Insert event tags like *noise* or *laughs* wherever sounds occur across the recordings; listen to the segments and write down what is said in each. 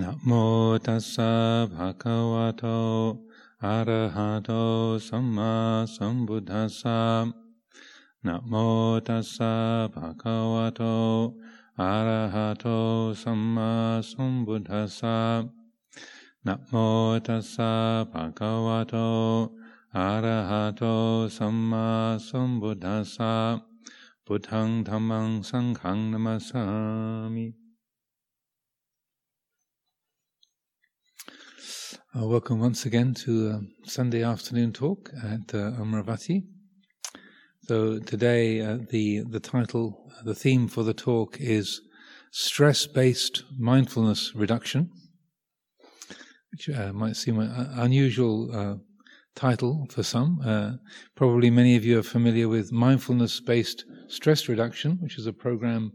นะโมตัสสะภะคะวะโตอะระหะโตสัมมาสัมพุทธัสสะนะโมตัสสะภะคะวะโตอะระหะโตสัมมาสัมพุทธัสสะนะโมตัสสะภะคะวะโตอะระหะโตสัมมาสัมพุทธัสสะพุทธังธัมมังสังฆังนัมสสามิ Uh, welcome once again to uh, Sunday afternoon talk at uh, Amaravati. So today, uh, the the title, the theme for the talk is stress-based mindfulness reduction, which uh, might seem an unusual uh, title for some. probably many of you are familiar with mindfulness-based stress reduction, which is a program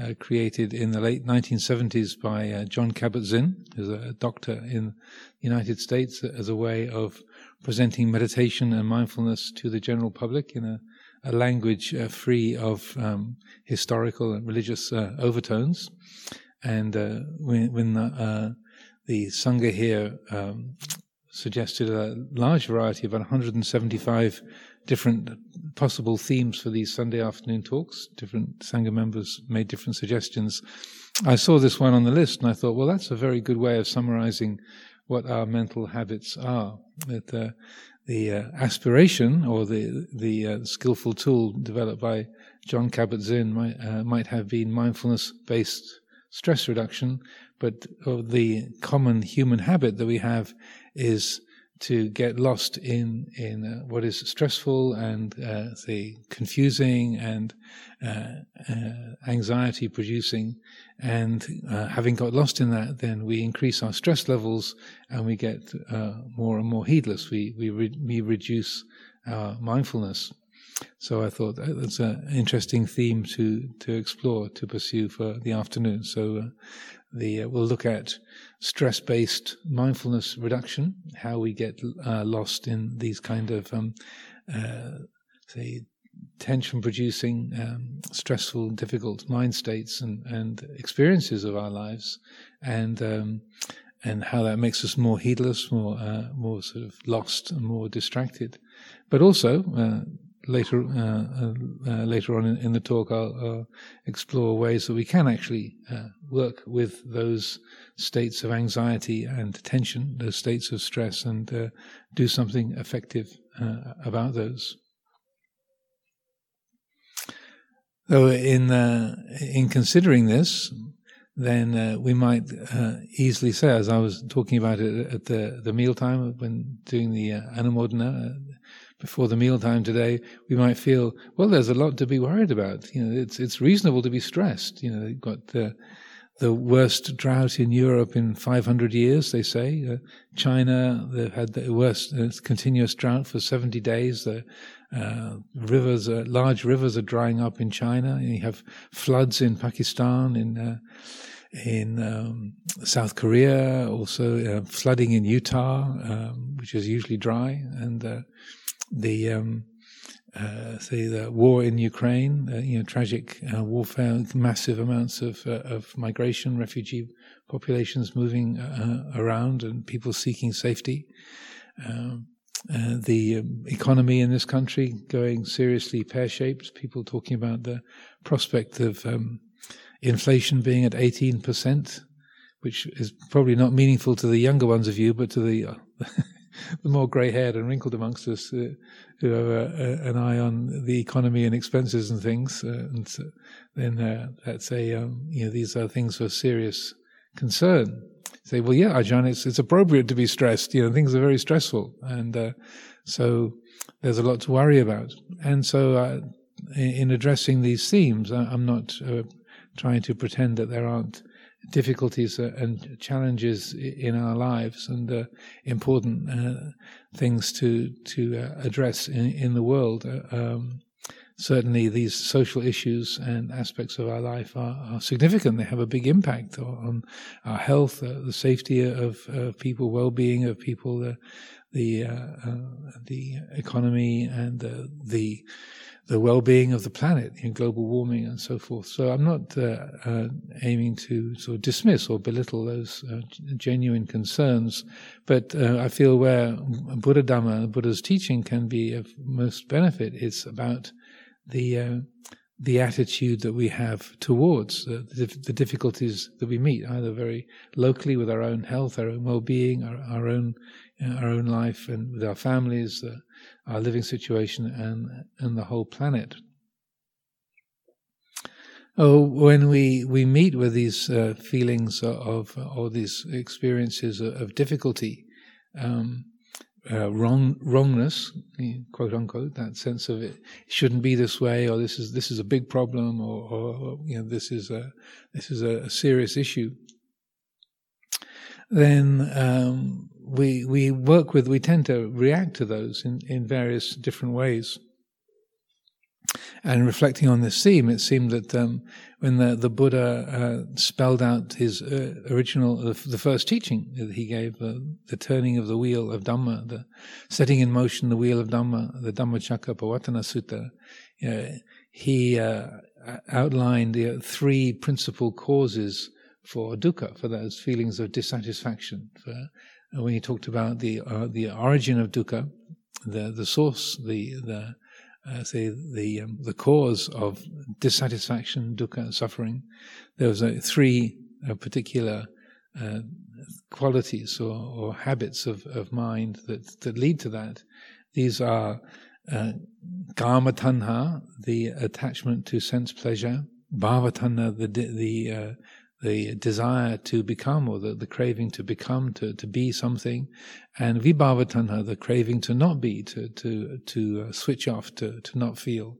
uh, created in the late 1970s by uh, Jon Kabat-Zinn, who's a doctor in the United States, as a way of presenting meditation and mindfulness to the general public in a, a language uh, free of um, historical and religious uh, overtones. And uh, when, when the, the Sangha here um, suggested a large variety of 175 different possible themes for these Sunday afternoon talks. Different Sangha members made different suggestions. I saw this one on the list and I thought, well, that's a very good way of summarizing what our mental habits are. That uh, the uh, aspiration or the the uh, skillful tool developed by Jon Kabat-Zinn might uh, might have been mindfulness-based stress reduction, but the common human habit that we have is to get lost in in uh, what is stressful and uh, say confusing and uh, uh anxiety producing, and uh, having got lost in that, then we increase our stress levels and we get uh, more and more heedless. We we re- we reduce our mindfulness. So I thought that's an interesting theme to to explore to pursue for the afternoon. So the we'll look at stress-based mindfulness reduction, how we get uh, lost in these kind of um, uh, say tension-producing, um, stressful, difficult mind states and, and experiences of our lives, and um, and how that makes us more heedless, more uh, more sort of lost, and more distracted, but also uh, later uh, uh, uh, later on in, in, the talk, I'll explore ways that we can actually uh, work with those states of anxiety and tension, those states of stress, and uh, do something effective uh, about those. So, in in considering this, then we might easily say, as I was talking about it at the the mealtime when doing the uh, before the mealtime today, we might feel, well, there's a lot to be worried about. You know, it's it's reasonable to be stressed. You know, you've got the the worst drought in Europe in 500 years, they say. Uh, China, they've had the worst uh, continuous drought for 70 days. The uh, rivers, uh, large rivers are drying up in China. You have floods in Pakistan, in uh, in um, South Korea, also uh, flooding in Utah, um, which is usually dry, and the um, uh, the war in Ukraine, uh, you know, tragic uh, warfare, massive amounts of uh, of migration, refugee populations moving uh, around, and people seeking safety. Um, uh, the um, economy in this country going seriously pear shaped. People talking about the prospect of um, inflation being at eighteen percent, which is probably not meaningful to the younger ones of you, but to the *laughs* the more grey haired and wrinkled amongst us uh, who have an eye on the economy and expenses and things. Uh, and so then uh, that's a, um, you know, these are things of serious concern. say, well, yeah, Ajahn, it's, it's appropriate to be stressed. You know, things are very stressful. And uh, so there's a lot to worry about. And so uh, in addressing these themes, I'm not uh, trying to pretend that there aren't difficulties and challenges in our lives and uh, important uh, things to to uh, address in, in, the world. Uh, um, certainly these social issues and aspects of our life are, are significant. They have a big impact on our health, uh, the safety of people, well-being of people, the the, uh the economy, and the the well-being of the planet, you know, global warming and so forth. So I'm not uh, uh, aiming to sort of dismiss or belittle those uh, genuine concerns, but uh, I feel where Buddha Dhamma, Buddha's teaching, can be of most benefit is about the uh, the attitude that we have towards the, the, difficulties that we meet, either very locally with our own health, our own well-being, our, our own our own life, and with our families, uh, our living situation, and and the whole planet. Oh, when we, we meet with these uh, feelings of, or these experiences of, difficulty, um, uh, wrong wrongness, quote unquote, that sense of it shouldn't be this way, or this is this is a big problem, or, or you know this is a this is a serious issue. Then um, we we work with we tend to react to those in, in various different ways. And reflecting on this theme, it seemed that um, when the, the Buddha uh, spelled out his uh, original, the, the, first teaching that he gave, uh, the turning of the wheel of Dhamma, the setting in motion the wheel of Dhamma, the Dhammacakkappavattana Sutta, he uh, outlined the three principal causes for dukkha, for those feelings of dissatisfaction. For, uh, when he talked about the uh, the origin of dukkha, the the source, the the uh, say the um, the cause of dissatisfaction, dukkha, suffering. There was uh, three uh, particular uh, qualities or, or, habits of, of mind that that lead to that. These are uh, kama tanha, the attachment to sense pleasure, bhava tanha, the the uh, the desire to become or the, the craving to become, to, to be something, and vibhavatanha, the craving to not be, to, to, to uh, switch off, to, to not feel.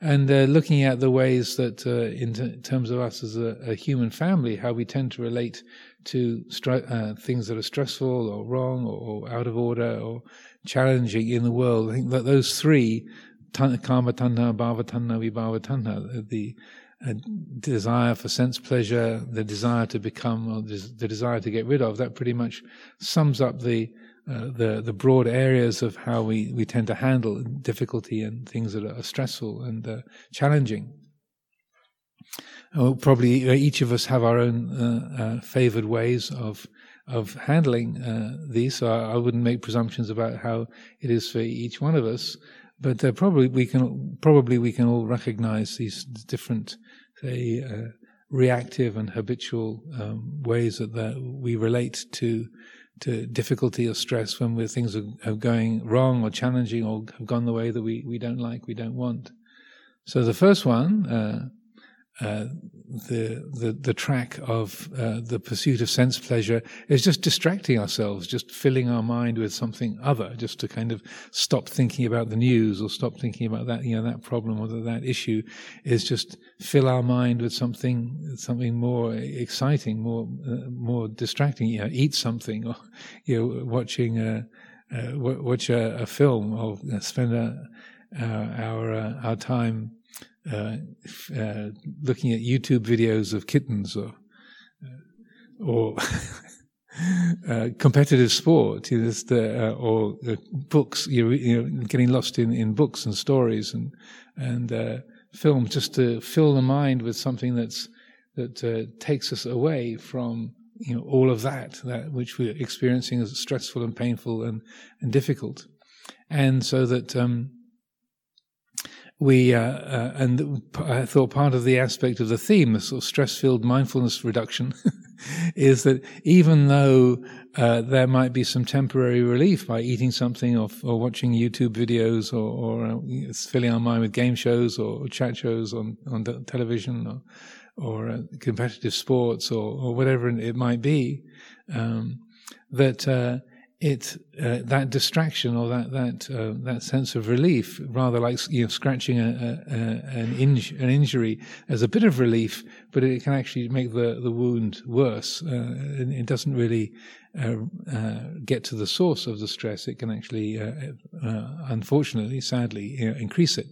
And uh, looking at the ways that, uh, in t- terms of us as a, a, human family, how we tend to relate to uh, things that are stressful or wrong or, or, out of order or challenging in the world, I think that those three, tan- kama tanha, bhava tanha, vibhava tanha, the a desire for sense pleasure, the desire to become, or the desire to get rid of, that pretty much sums up the uh, the the broad areas of how we, we tend to handle difficulty and things that are stressful and uh, challenging. probably uh, each of us have our own uh, uh, favored ways of of handling uh, these. So I, I, wouldn't make presumptions about how it is for each one of us, but probably we can probably we can all recognize these different say, uh, reactive and habitual um, ways that, we relate to to difficulty or stress when things are, are, going wrong or challenging or have gone the way that we, we don't like, we don't want. So the first one, uh, uh, the, the the track of uh, the pursuit of sense pleasure is just distracting ourselves, just filling our mind with something other, just to kind of stop thinking about the news or stop thinking about that you know that problem or that issue, is just fill our mind with something something more exciting, more uh, more distracting. You know, eat something or *laughs* you know watching a, uh, watch a, a, film or spend a, our our time uh, uh, looking at YouTube videos of kittens or uh, or *laughs* uh, competitive sport, you know, uh, or books. You know, getting lost in, in books and stories and and film just to fill the mind with something that's that takes us away from you know all of that that which we're experiencing as stressful and painful and and difficult, and so that. Um, we uh, uh, and I thought part of the aspect of the theme, the sort of stress-filled mindfulness reduction, *laughs* is that even though uh, there might be some temporary relief by eating something or, or watching YouTube videos or, or uh, filling our mind with game shows or chat shows on on television or, or uh, competitive sports or, or, whatever it might be, um, that uh, it uh, that distraction or that that uh, that sense of relief, rather like you know scratching a, a, an, inj- an injury, as a bit of relief, but it can actually make the the wound worse. Uh, it doesn't really uh, uh, get to the source of the stress. It can actually, uh, unfortunately, sadly, you know, increase it.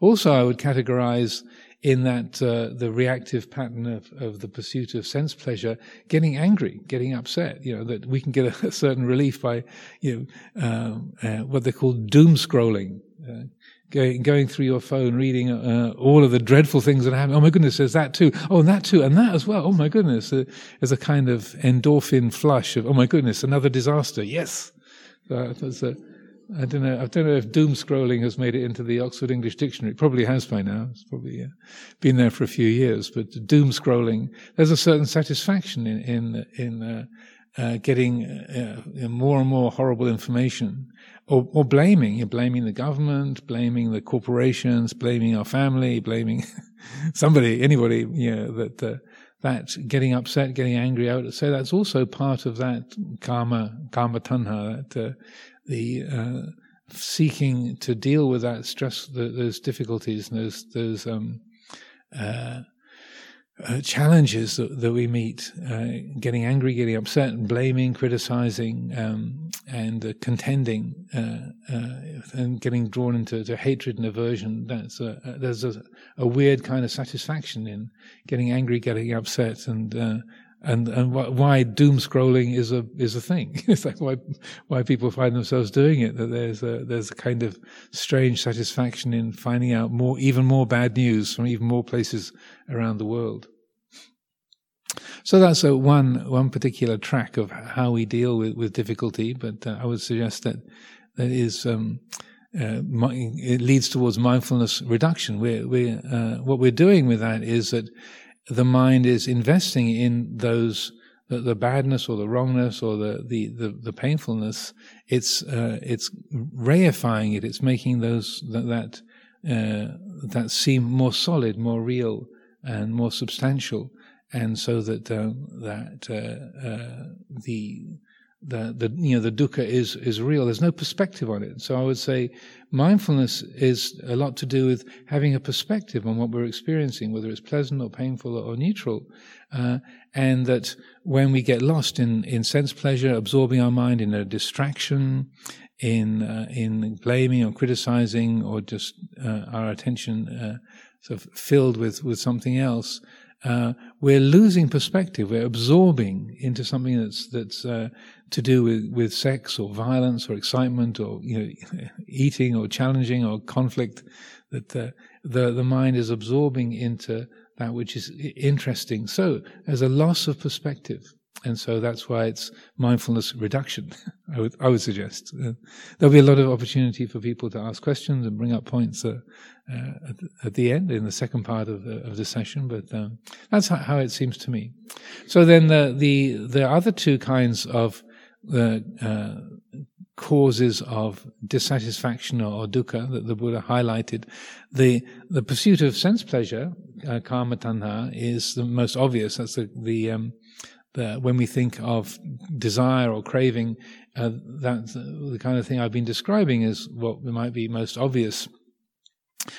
Also, I would categorize in that uh, the reactive pattern of, of the pursuit of sense pleasure, getting angry, getting upset. You know that we can get *laughs* a, certain relief by, you know, um, uh, what they call doom scrolling. Uh, going, going through your phone, reading uh, all of the dreadful things that happen. Oh my goodness, there's that too. Oh, and that too, and that as well. Oh my goodness, uh, there's a kind of endorphin flush of, oh my goodness, another disaster. Yes. Uh, that's a, I don't know. I don't know if doom scrolling has made it into the Oxford English Dictionary. It probably has by now. It's probably uh, been there for a few years. But doom scrolling, there's a certain satisfaction in in in uh, uh, getting uh, more and more horrible information, or, or blaming. You're blaming the government, blaming the corporations, blaming our family, blaming *laughs* somebody, anybody. You know that uh, that getting upset, getting angry. I would say that's also part of that karma, kama tanha, that uh, the uh, seeking to deal with that stress, the, those difficulties, those those um, uh, uh, challenges that, that, we meet, uh, getting angry, getting upset, and blaming, criticizing, um, and uh, contending, uh, and getting drawn into hatred and aversion. That's a, there's a, a, weird kind of satisfaction in getting angry, getting upset, and and and why doom scrolling is a is a thing. *laughs* it's like why why people find themselves doing it. That there's a there's a kind of strange satisfaction in finding out more, even more bad news from even more places around the world. So that's a one one particular track of how we deal with with difficulty. But uh, I would suggest that that is. Um, uh, it leads towards mindfulness reduction. We're, we're, uh, what we're doing with that is that the mind is investing in those the, the badness or the wrongness or the the the, the painfulness. It's uh, it's reifying it. It's making those that that, uh, that seem more solid, more real, and more substantial, and so that uh, that uh, uh, the the, the you know the dukkha is is real. There's no perspective on it. So I would say mindfulness is a lot to do with having a perspective on what we're experiencing, whether it's pleasant or painful or, neutral, uh, and that when we get lost in in sense pleasure, absorbing our mind in a distraction, in uh, in blaming or criticizing, or just uh, our attention uh, sort of filled with with something else uh, we're losing perspective. We're absorbing into something that's that's uh, to do with, with sex or violence or excitement or you know *laughs* eating or challenging or conflict. That uh, the the mind is absorbing into that which is interesting. So there's a loss of perspective. And so that's why it's mindfulness reduction. *laughs* I would I would suggest uh, there'll be a lot of opportunity for people to ask questions and bring up points uh, uh, at, at, the end in the second part of the, of the session. But um, that's how, how, it seems to me. So then the the the other two kinds of the uh, causes of dissatisfaction or, or, dukkha that the Buddha highlighted, the the pursuit of sense pleasure, uh, kama tanha, is the most obvious. That's the the um, the, when we think of desire or craving, uh, that's the kind of thing I've been describing is what might be most obvious.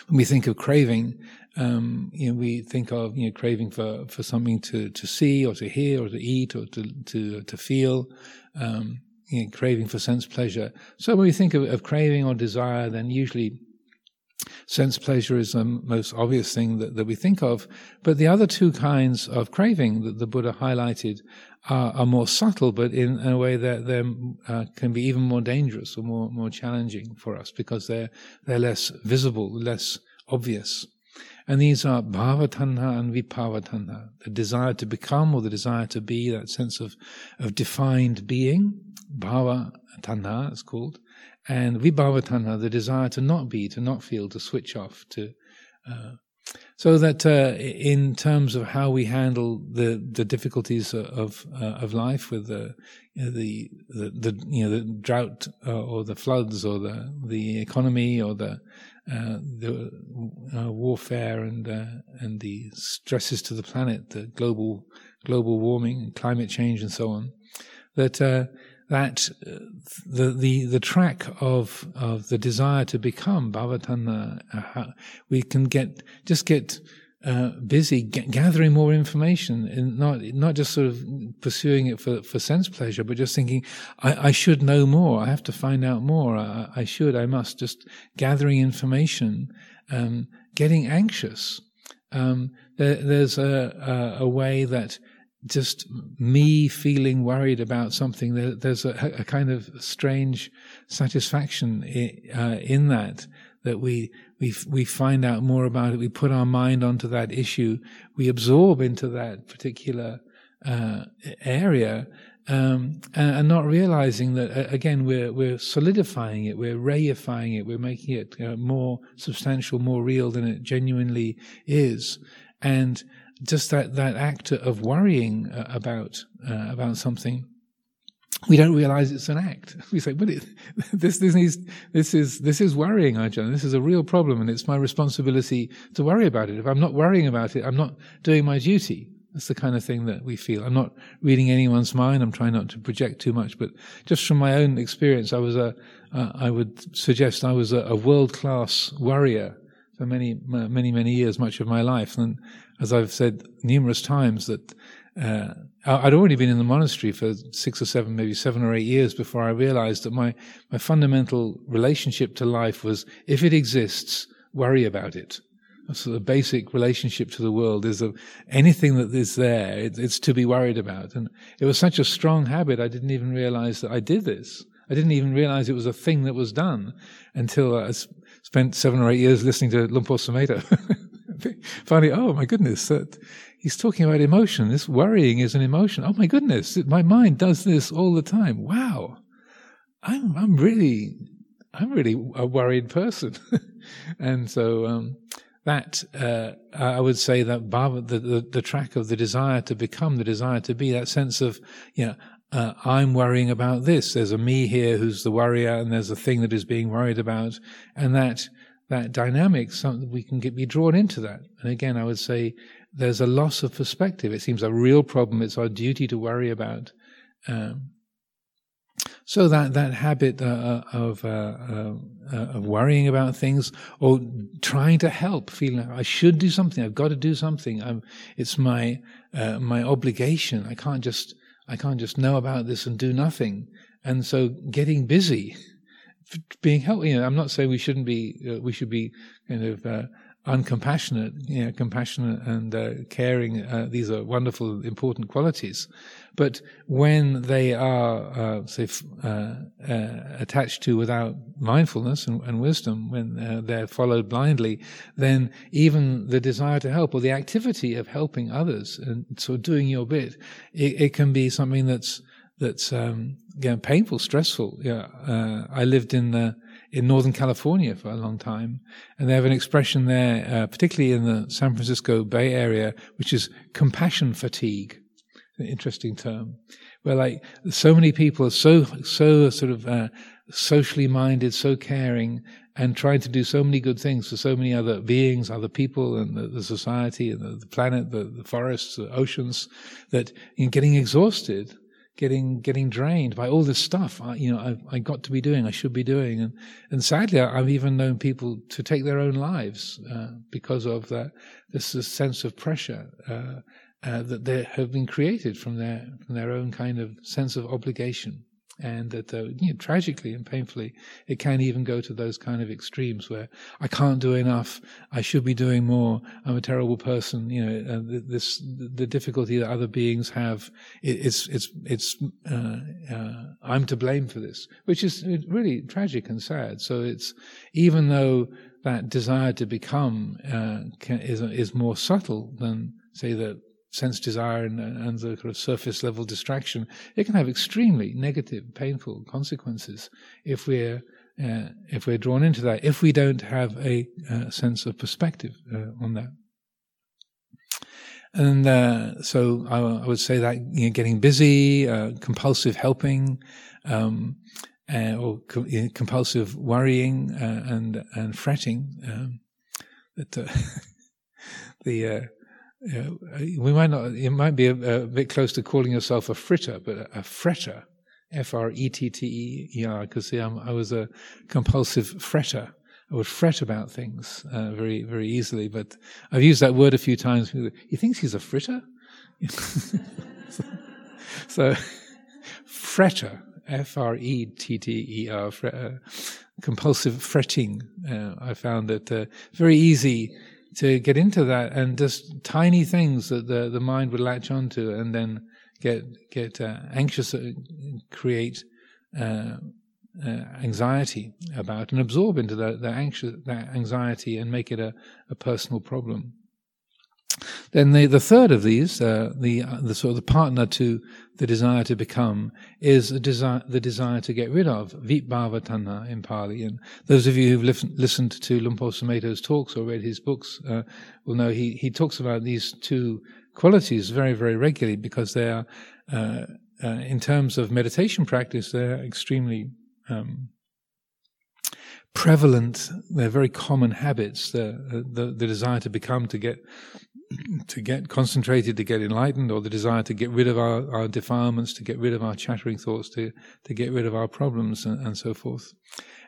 When we think of craving, um, you know, we think of you know craving for, for something to, to see or to hear or to eat or to to to feel, um, you know, craving for sense pleasure. So when we think of, of craving or desire, then usually Sense pleasure is the most obvious thing that, that we think of, but the other two kinds of craving that the Buddha highlighted are, are more subtle, but in, a way that they uh, can be even more dangerous or more more challenging for us because they're they're less visible, less obvious. And these are bhava tanha and vibhava tanha, the desire to become or the desire to be, that sense of, of defined being. Bhava tanha, it's called and vibhavatanha, the desire to not be, to not feel, to switch off, to uh, so that uh, in terms of how we handle the the difficulties of uh, of life with the, the, the, the you know the drought uh, or the floods or the the economy or the uh, the uh, warfare and and the stresses to the planet, the global global warming and climate change and so on, that that uh, the the the track of of the desire to become bhavatanha, uh, we can get just get uh, busy gathering more information and not not just sort of pursuing it for, for sense pleasure, but just thinking, I, I should know more. I have to find out more. I, I, should. I must. Just gathering information um, getting anxious. Um, there, there's a, a, a, way that just me feeling worried about something, there, there's a, a, kind of strange satisfaction uh, in that, that we, we, we find out more about it, we put our mind onto that issue, we absorb into that particular uh, area, um, and, not realizing that uh, again we're we're solidifying it, we're reifying it, we're making it uh, more substantial, more real than it genuinely is, and just that that act of worrying uh, about uh, about something. We don't realize it's an act. *laughs* We say, "But it, *laughs* this, this needs, this is, this is worrying, Ajahn. This is a real problem, and it's my responsibility to worry about it. If I'm not worrying about it, I'm not doing my duty." That's the kind of thing that we feel. I'm not reading anyone's mind. I'm trying not to project too much, but just from my own experience, I was a, uh, I would suggest I was a, a world class worrier for many, many, many years, much of my life. And as I've said numerous times, that uh, I'd already been in the monastery for six or seven, maybe seven or eight years before I realized that my, my fundamental relationship to life was if it exists, worry about it So the basic relationship to the world is of anything that is there, it, it's to be worried about. And it was such a strong habit, I didn't even realize that I did this. I didn't even realize it was a thing that was done until I spent seven or eight years listening to Sumedho. *laughs* Finally, oh my goodness, that he's talking about emotion. This worrying is an emotion. Oh my goodness, my mind does this all the time. Wow. I'm, I'm really, I'm really a worried person. *laughs* and so, um, that uh, I would say that bhava, the, the, the track of the desire to become, the desire to be, that sense of you know. Uh, I'm worrying about this. There's a me here who's the worrier, and there's a thing that is being worried about, and that that dynamic, something we can get be drawn into that. And again, I would say there's a loss of perspective. It seems a real problem. It's our duty to worry about. Um, so that that habit uh, uh of, uh, uh, uh, of worrying about things or trying to help, feeling like I should do something, I've got to do something. I'm, it's my uh, my obligation. I can't just I can't just know about this and do nothing. And so getting busy, *laughs* being helpful. You know, I'm not saying we shouldn't be we should be kind of uncompassionate, you know, compassionate and uh, caring. Uh, these are wonderful, important qualities. But when they are, uh, say, uh, uh, attached to without mindfulness and, and wisdom, when uh, they're followed blindly, then even the desire to help or the activity of helping others and sort of doing your bit, it, it can be something that's that's um, yeah, painful, stressful. Yeah, I lived in the in Northern California for a long time. And they have an expression there, uh, particularly in the San Francisco Bay Area, which is compassion fatigue. An interesting term. Where like so many people are so, so sort of, uh, socially minded, so caring, and trying to do so many good things for so many other beings, other people, and the, the society, and the, the planet, the, the, forests, the oceans, that in getting exhausted getting getting drained by all this stuff. I, you know, I've, I got to be doing, I should be doing, and and sadly, I've even known people to take their own lives uh, because of that. This, this sense of pressure uh, uh, that they have been created from their from their own kind of sense of obligation and that uh, you know, tragically and painfully it can even go to those kind of extremes where I can't do enough, I should be doing more, I'm a terrible person. You know, uh, this the difficulty that other beings have. It, it's it's it's uh, uh, I'm to blame for this, which is really tragic and sad. So it's even though that desire to become uh, can, is is more subtle than say that sense desire and, and the kind of surface level distraction, it can have extremely negative, painful consequences if we're uh, if we're drawn into that. If we don't have a uh, sense of perspective uh, on that. And uh, so I, I, would say that you know, getting busy, uh, compulsive helping, um, uh, or you know, compulsive worrying and and fretting, um, that *laughs* the yeah, we might not. It might be a, a, bit close to calling yourself a fritter, but a, fretter, F R E T T E R. Because I was a compulsive fretter. I would fret about things uh, very, very easily. But I've used that word a few times. He thinks he's a fritter. *laughs* so, fretter, F R E T T E R, compulsive fretting. Uh, I found that uh, very easy to get into that, and just tiny things that the the mind would latch onto, and then get get uh, anxious, uh, create uh, uh, anxiety about, and absorb into that that, anxious, that anxiety, and make it a, a personal problem. Then the, the third of these, uh, the uh, the sort of the partner to the desire to become, is the desire the desire to get rid of vibhava tanha in Pali. And those of you who've listened, to Sumedho's talks or read his books uh, will know he he talks about these two qualities very very regularly because they are, uh, uh, in terms of meditation practice, they're extremely um, prevalent. They're very common habits. The, the, the desire to become, to get to get concentrated, to get enlightened, or the desire to get rid of our, our defilements, to get rid of our chattering thoughts, to, to get rid of our problems, and, and so forth.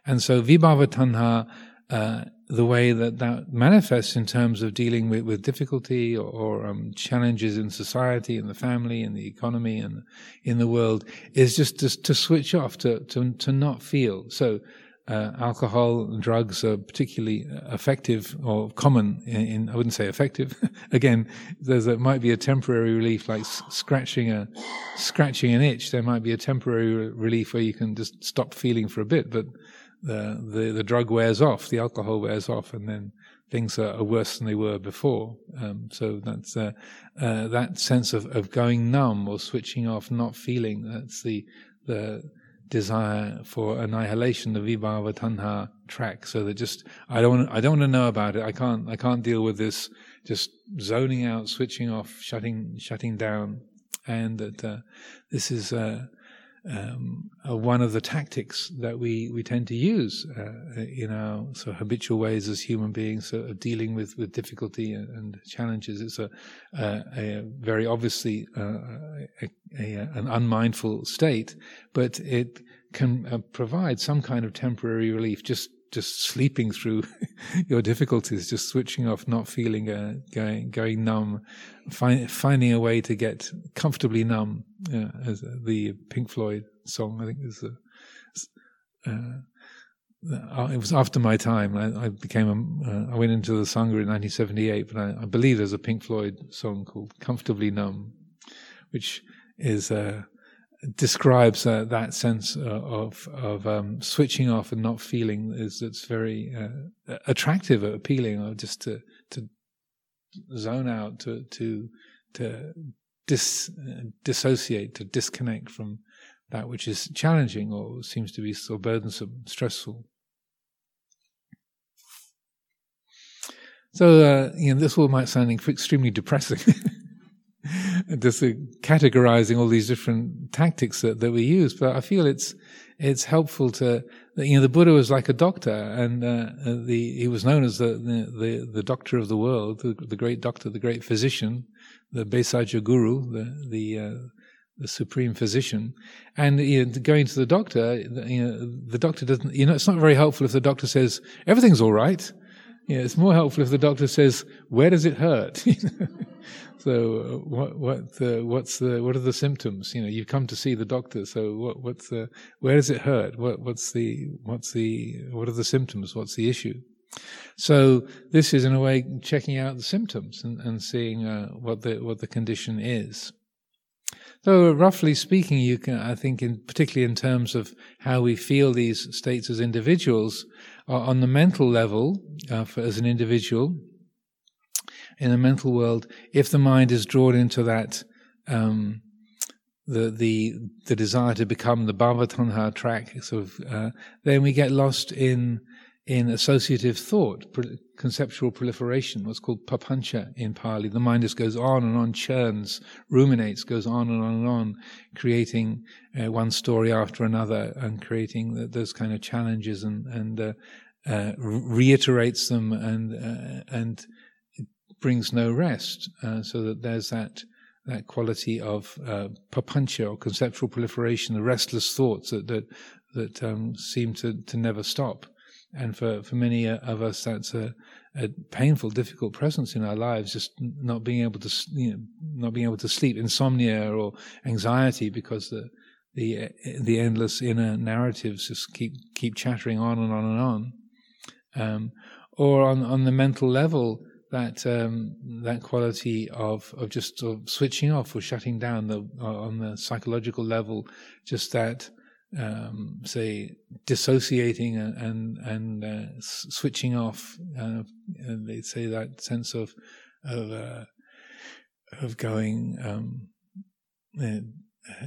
And so, vibhava tanha, uh, the way that that manifests in terms of dealing with, with difficulty or, or um, challenges in society, in the family, in the economy, and in the world, is just to, to switch off, to, to, to not feel. So, uh, alcohol drugs are particularly effective or common in, in I wouldn't say effective. *laughs* Again, there's a, might be a temporary relief like s- scratching a scratching an itch. There might be a temporary re- relief where you can just stop feeling for a bit, but the, the, the drug wears off, the alcohol wears off, and then things are, are worse than they were before. Um, so that's uh, uh, that sense of, of going numb or switching off, not feeling. That's the the desire for annihilation, the vibhava tanha track. So that just I don't I don't want to know about it. I can't I can't deal with this. Just zoning out, switching off, shutting shutting down, and that uh, this is. Uh, um, uh, one of the tactics that we, we tend to use uh, in our sort of habitual ways as human beings of uh, dealing with, with difficulty and, and challenges. It's a, a, a very obviously uh, a, an unmindful state, but it can uh, provide some kind of temporary relief just just sleeping through *laughs* your difficulties, just switching off, not feeling, uh, going going numb, find, finding a way to get comfortably numb. Uh, as the Pink Floyd song, I think is. Uh, uh, it was after my time. I, I became a. Uh, I went into the sangha in 1978, but I, I, believe there's a Pink Floyd song called "Comfortably Numb," which is uh, describes uh, that sense uh, of of um, switching off and not feeling is it's very uh, attractive, appealing, or just to to zone out, to to to dis, dissociate, to disconnect from that which is challenging or seems to be so burdensome, stressful. So, uh, you know, this all might sound extremely depressing. *laughs* *laughs* just uh, categorizing all these different tactics that, that we use. But I feel it's it's helpful to you know the Buddha was like a doctor, and uh, the he was known as the the the, doctor of the world, the, the, great doctor, the great physician, the Bhesaja Guru, the the uh, the supreme physician, and you know, going to the doctor, you know, the doctor doesn't. You know, it's not very helpful if the doctor says everything's all right. You know, it's more helpful if the doctor says, "Where does it hurt?" *laughs* So uh, what what the, what's the what are the symptoms? You know, you've come to see the doctor. So what what's the where does it hurt? What what's the what's the what are the symptoms? What's the issue? So this is in a way checking out the symptoms and, and seeing uh, what the what the condition is. So roughly speaking, you can I think in particularly in terms of how we feel these states as individuals, uh, on the mental level uh, for, as an individual in the mental world, if the mind is drawn into that, um, the the the desire to become the bhavatanha track, sort of, uh, then we get lost in in associative thought, conceptual proliferation, what's called papancha in Pali. The mind just goes on and on, churns, ruminates, goes on and on and on, creating uh, one story after another and creating those kind of challenges and and uh, uh, reiterates them and uh, and brings no rest. Uh, so that there's that that quality of uh, papancha or conceptual proliferation, the restless thoughts that that, that um, seem to, to never stop. And for, for many uh, of us, that's a, a, painful, difficult presence in our lives. Just not being able to, you know, not being able to sleep, insomnia or anxiety because the the the endless inner narratives just keep keep chattering on and on and on, um, or on on the mental level that um, that quality of of just of switching off or shutting down the on the psychological level, just that um, say dissociating and and, and uh, switching off. Uh, and they say that sense of of uh, of going um, uh,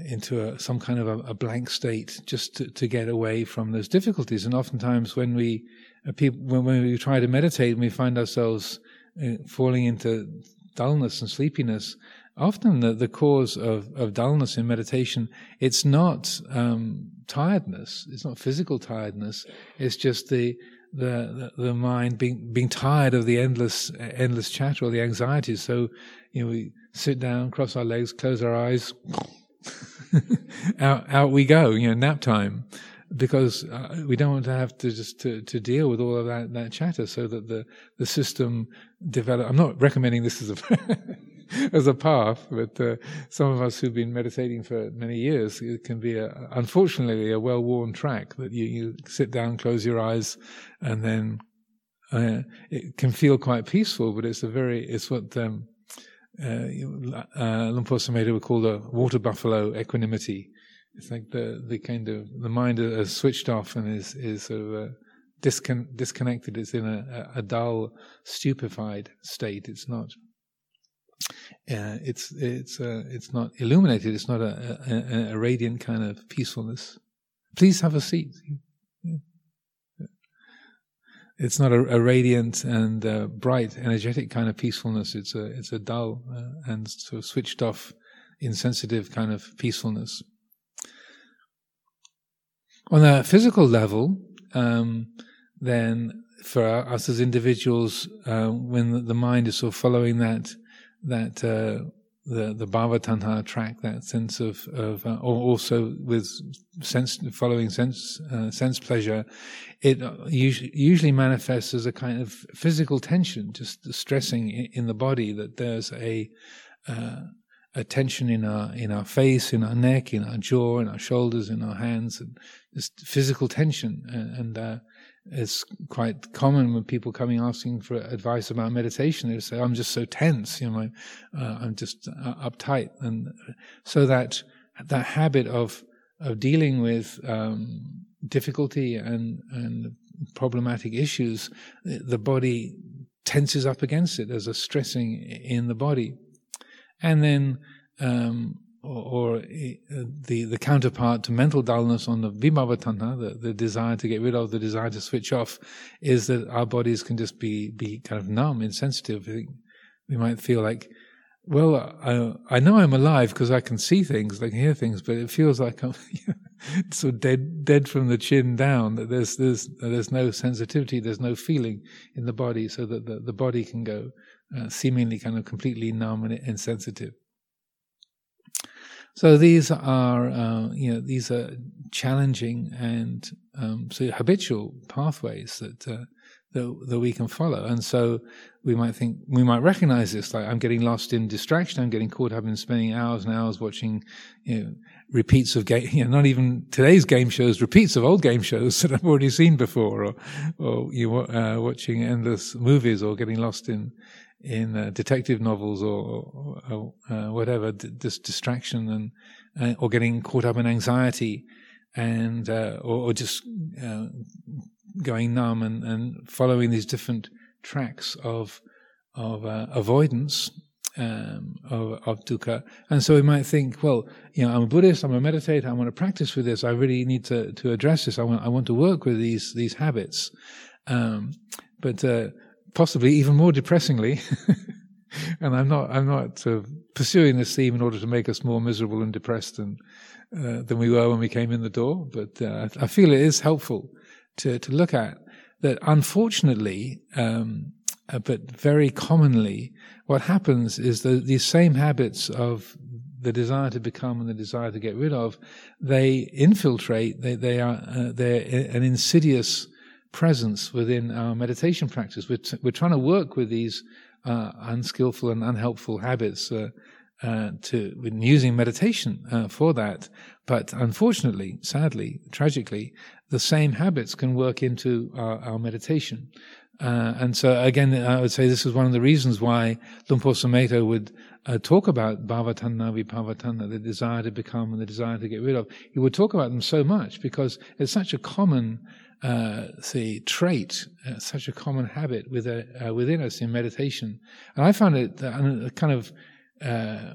into a, some kind of a, a, blank state, just to, to get away from those difficulties. And oftentimes, when we uh, people when, when we try to meditate we find ourselves uh, falling into dullness and sleepiness, often the, the cause of, of dullness in meditation, it's not um, tiredness, it's not physical tiredness, it's just the, the, the, mind being, being tired of the endless, endless chatter or the anxieties. So, you know, we sit down, cross our legs, close our eyes, *laughs* out, out we go, you know, nap time because uh, we don't want to have to just to, to deal with all of that, that chatter so that the, the system develop. I'm not recommending this as a, *laughs* *laughs* as a path, but uh, some of us who've been meditating for many years, it can be a, unfortunately a well-worn track that you, you sit down, close your eyes, and then uh, it can feel quite peaceful, but it's a very, it's what, um, uh, uh, Luang Por would call the water buffalo equanimity it's like the the kind of the mind has switched off and is is sort of uh, discon- disconnected. It's in a, a, dull, stupefied state. It's not. Uh, it's it's uh, it's not illuminated. It's not a, a, a, radiant kind of peacefulness. Please have a seat. It's not a, radiant and uh, bright, energetic kind of peacefulness. It's a it's a dull uh, and sort of switched off, insensitive kind of peacefulness. On a physical level, um, then for us as individuals, uh, when the mind is sort of following that that uh, the the bhava tanha track, that sense of of, uh, also with sense following sense uh, sense pleasure, it usually, usually manifests as a kind of physical tension, just stressing in the body that there's a uh, a tension in our in our face, in our neck, in our jaw, in our shoulders, in our hands, and just physical tension. And, and uh, it's quite common when people coming asking for advice about meditation, they say, "I'm just so tense, you know, uh, I'm just uh, uptight," and so that that habit of of dealing with um, difficulty and and problematic issues, the body tenses up against it. There's a stressing in the body and then um, or, or uh, the the counterpart to mental dullness on the vibhava tanha, the, the desire to get rid of, the desire to switch off, is that our bodies can just be be kind of numb, insensitive. We might feel like, well, I, I know I'm alive because I can see things, I can hear things, but it feels like I'm *laughs* of dead dead from the chin down. That there's there's there's no sensitivity, there's no feeling in the body, so that the, the body can go uh, seemingly kind of completely numb and insensitive. So these are, uh, you know, these are challenging and um, so habitual pathways that, uh, that that we can follow. And so we might think we might recognize this, like I'm getting lost in distraction. I'm getting caught up in spending hours and hours watching, you know, repeats of game, *laughs* you know, not even today's game shows, repeats of old game shows *laughs* that I've already seen before, or or you uh, watching endless movies, or getting lost in in uh, detective novels or, or uh, whatever, d- this distraction and uh, or getting caught up in anxiety and uh, or, or, just uh, going numb and, and following these different tracks of of uh, avoidance um, of, of dukkha. And so we might think, well, you know, I'm a Buddhist, I'm a meditator, I want to practice with this. I really need to, to address this. I want, I want to work with these, these habits. Um, but, possibly even more depressingly. *laughs* and I'm not, I'm not uh, pursuing this theme in order to make us more miserable and depressed than, uh, than we were when we came in the door. But uh, I feel it is helpful to, to look at that unfortunately, um, uh, but very commonly, what happens is that these same habits of the desire to become and the desire to get rid of, they infiltrate, they, they are, uh, they're an insidious presence within our meditation practice. We're, t- we're trying to work with these uh, unskillful and unhelpful habits uh, uh, to using meditation uh, for that. But unfortunately, sadly, tragically, the same habits can work into our, our meditation. Uh, and so again, I would say this is one of the reasons why Luang Por Sumedho would uh, talk about bhavatanha, vibhavatanha, the desire to become and the desire to get rid of. He would talk about them so much because it's such a common, uh, say, trait, uh, such a common habit with, uh, within us in meditation. And I found it uh, kind of uh,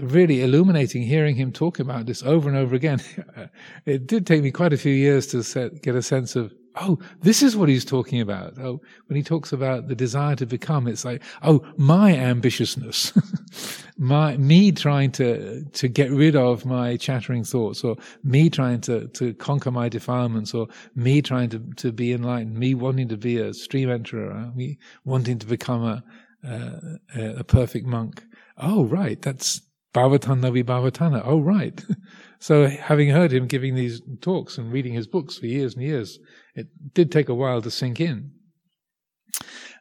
really illuminating hearing him talk about this over and over again. *laughs* it did take me quite a few years to set, get a sense of, oh, this is what he's talking about. Oh, when he talks about the desire to become, it's like, oh, my ambitiousness, *laughs* my me trying to to get rid of my chattering thoughts, or me trying to to conquer my defilements, or me trying to to be enlightened, me wanting to be a stream enterer, uh, me wanting to become a a, a perfect monk. Oh, right, that's Bhavatanha Vibhavatanha. Oh, right. *laughs* so having heard him giving these talks and reading his books for years and years, it did take a while to sink in.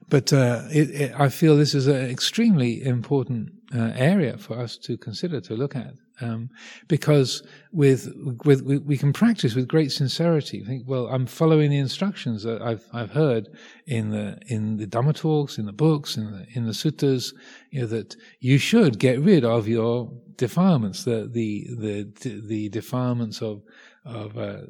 But uh, it, it, I feel this is an extremely important uh, area for us to consider, to look at. Um, because with, with, we can practice with great sincerity. Think, well, I'm following the instructions that I've I've heard in the in the Dhamma talks, in the books, in the in the suttas. You know that you should get rid of your defilements, the the the the defilements of of uh,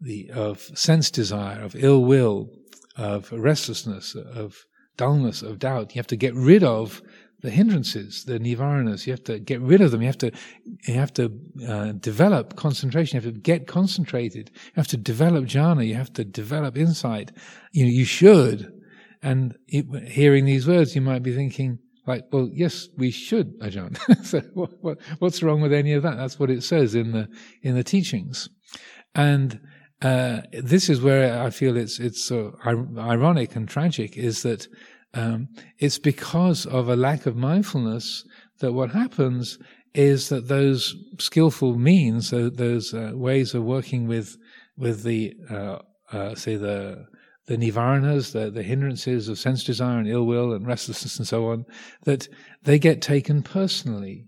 the of sense desire, of ill will, of restlessness, of dullness, of doubt. You have to get rid of the hindrances, the nivaranas. You have to get rid of them. You have to, you have to uh, develop concentration. You have to get concentrated. You have to develop jhana. You have to develop insight. You know, you should. And it, hearing these words, you might be thinking, like, well, yes, we should, Ajahn. *laughs* so what, what, what's wrong with any of that? That's what it says in the in the teachings. And uh, this is where I feel it's it's so ironic and tragic is that um, it's because of a lack of mindfulness that what happens is that those skillful means, those uh, ways of working with with the uh, uh, say the the nivaranas, the, the hindrances of sense desire and ill will and restlessness and so on, that they get taken personally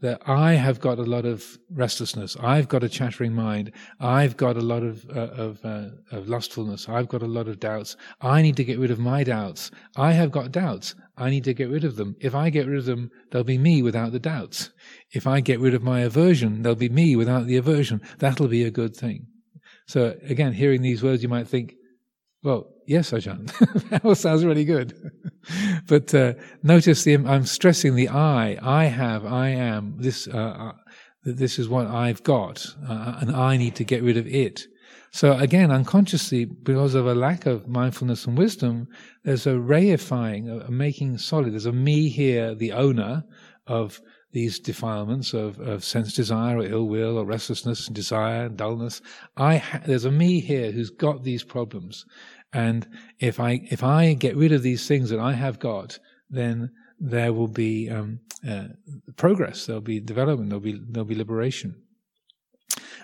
that I have got a lot of restlessness. I've got a chattering mind. I've got a lot of uh, of, uh, of lustfulness. I've got a lot of doubts. I need to get rid of my doubts. I have got doubts. I need to get rid of them. If I get rid of them, there'll be me without the doubts. If I get rid of my aversion, there'll be me without the aversion. That'll be a good thing. So again, hearing these words, you might think, well, yes, Ajahn. *laughs* that sounds really good. *laughs* but uh, notice the I'm stressing the I. I have. I am. This. Uh, uh, this is what I've got, uh, and I need to get rid of it. So again, unconsciously, because of a lack of mindfulness and wisdom, there's a reifying, a, a making solid. There's a me here, the owner of these defilements of, of sense desire or ill will or restlessness and desire and dullness. I ha- there's a me here who's got these problems, and if I if I get rid of these things that I have got, then there will be um, uh, progress. There'll be development. There'll be there'll be liberation.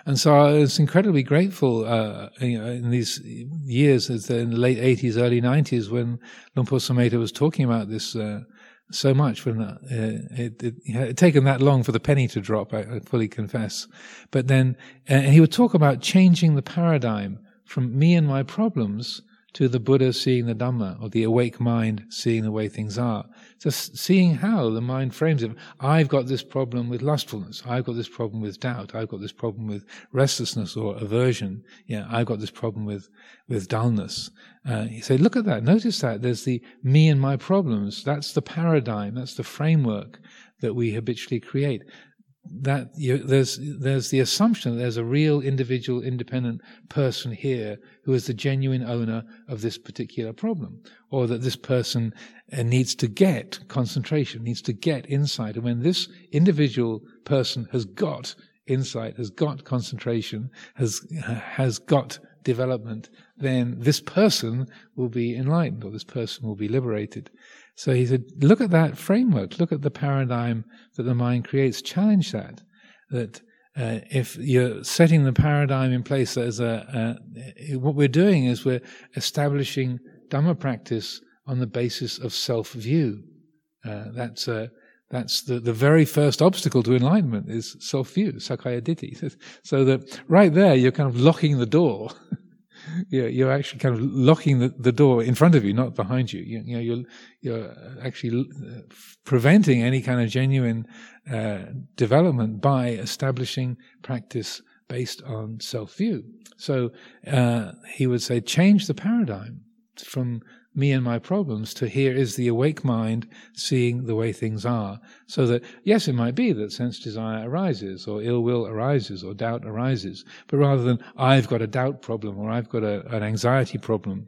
And so I was incredibly grateful uh, you know, in these years, in the late 80s, early 90s, when Luang Por was talking about this uh, so much when uh, it, it, it, had taken that long for the penny to drop, I, I fully confess. But then, uh, he would talk about changing the paradigm from me and my problems to the Buddha seeing the Dhamma, or the awake mind seeing the way things are. Just seeing how the mind frames it. I've got this problem with lustfulness. I've got this problem with doubt. I've got this problem with restlessness or aversion. Yeah, I've got this problem with, with dullness. Uh, you say, look at that. Notice that. There's the me and my problems. That's the paradigm. That's the framework that we habitually create that you, there's there's the assumption that there's a real individual independent person here who is the genuine owner of this particular problem or that this person uh, needs to get concentration needs to get insight. And when this individual person has got insight has got concentration has has got development then this person will be enlightened or this person will be liberated so he said, look at that framework, look at the paradigm that the mind creates, challenge that. That uh, if you're setting the paradigm in place as a, a, what we're doing is we're establishing Dhamma practice on the basis of self view. Uh, that's a that's the, the very first obstacle to enlightenment is self-view, sakkaya ditthi. *laughs* So that right there, you're kind of locking the door. *laughs* you're, you're actually kind of locking the, the door in front of you, not behind you. You, you know, you're, you're actually uh, preventing any kind of genuine uh, development by establishing practice based on self-view. So uh, he would say, change the paradigm from me and my problems to here is the awake mind seeing the way things are. So that, yes, it might be that sense desire arises, or ill will arises, or doubt arises, but rather than I've got a doubt problem, or I've got a, an anxiety problem,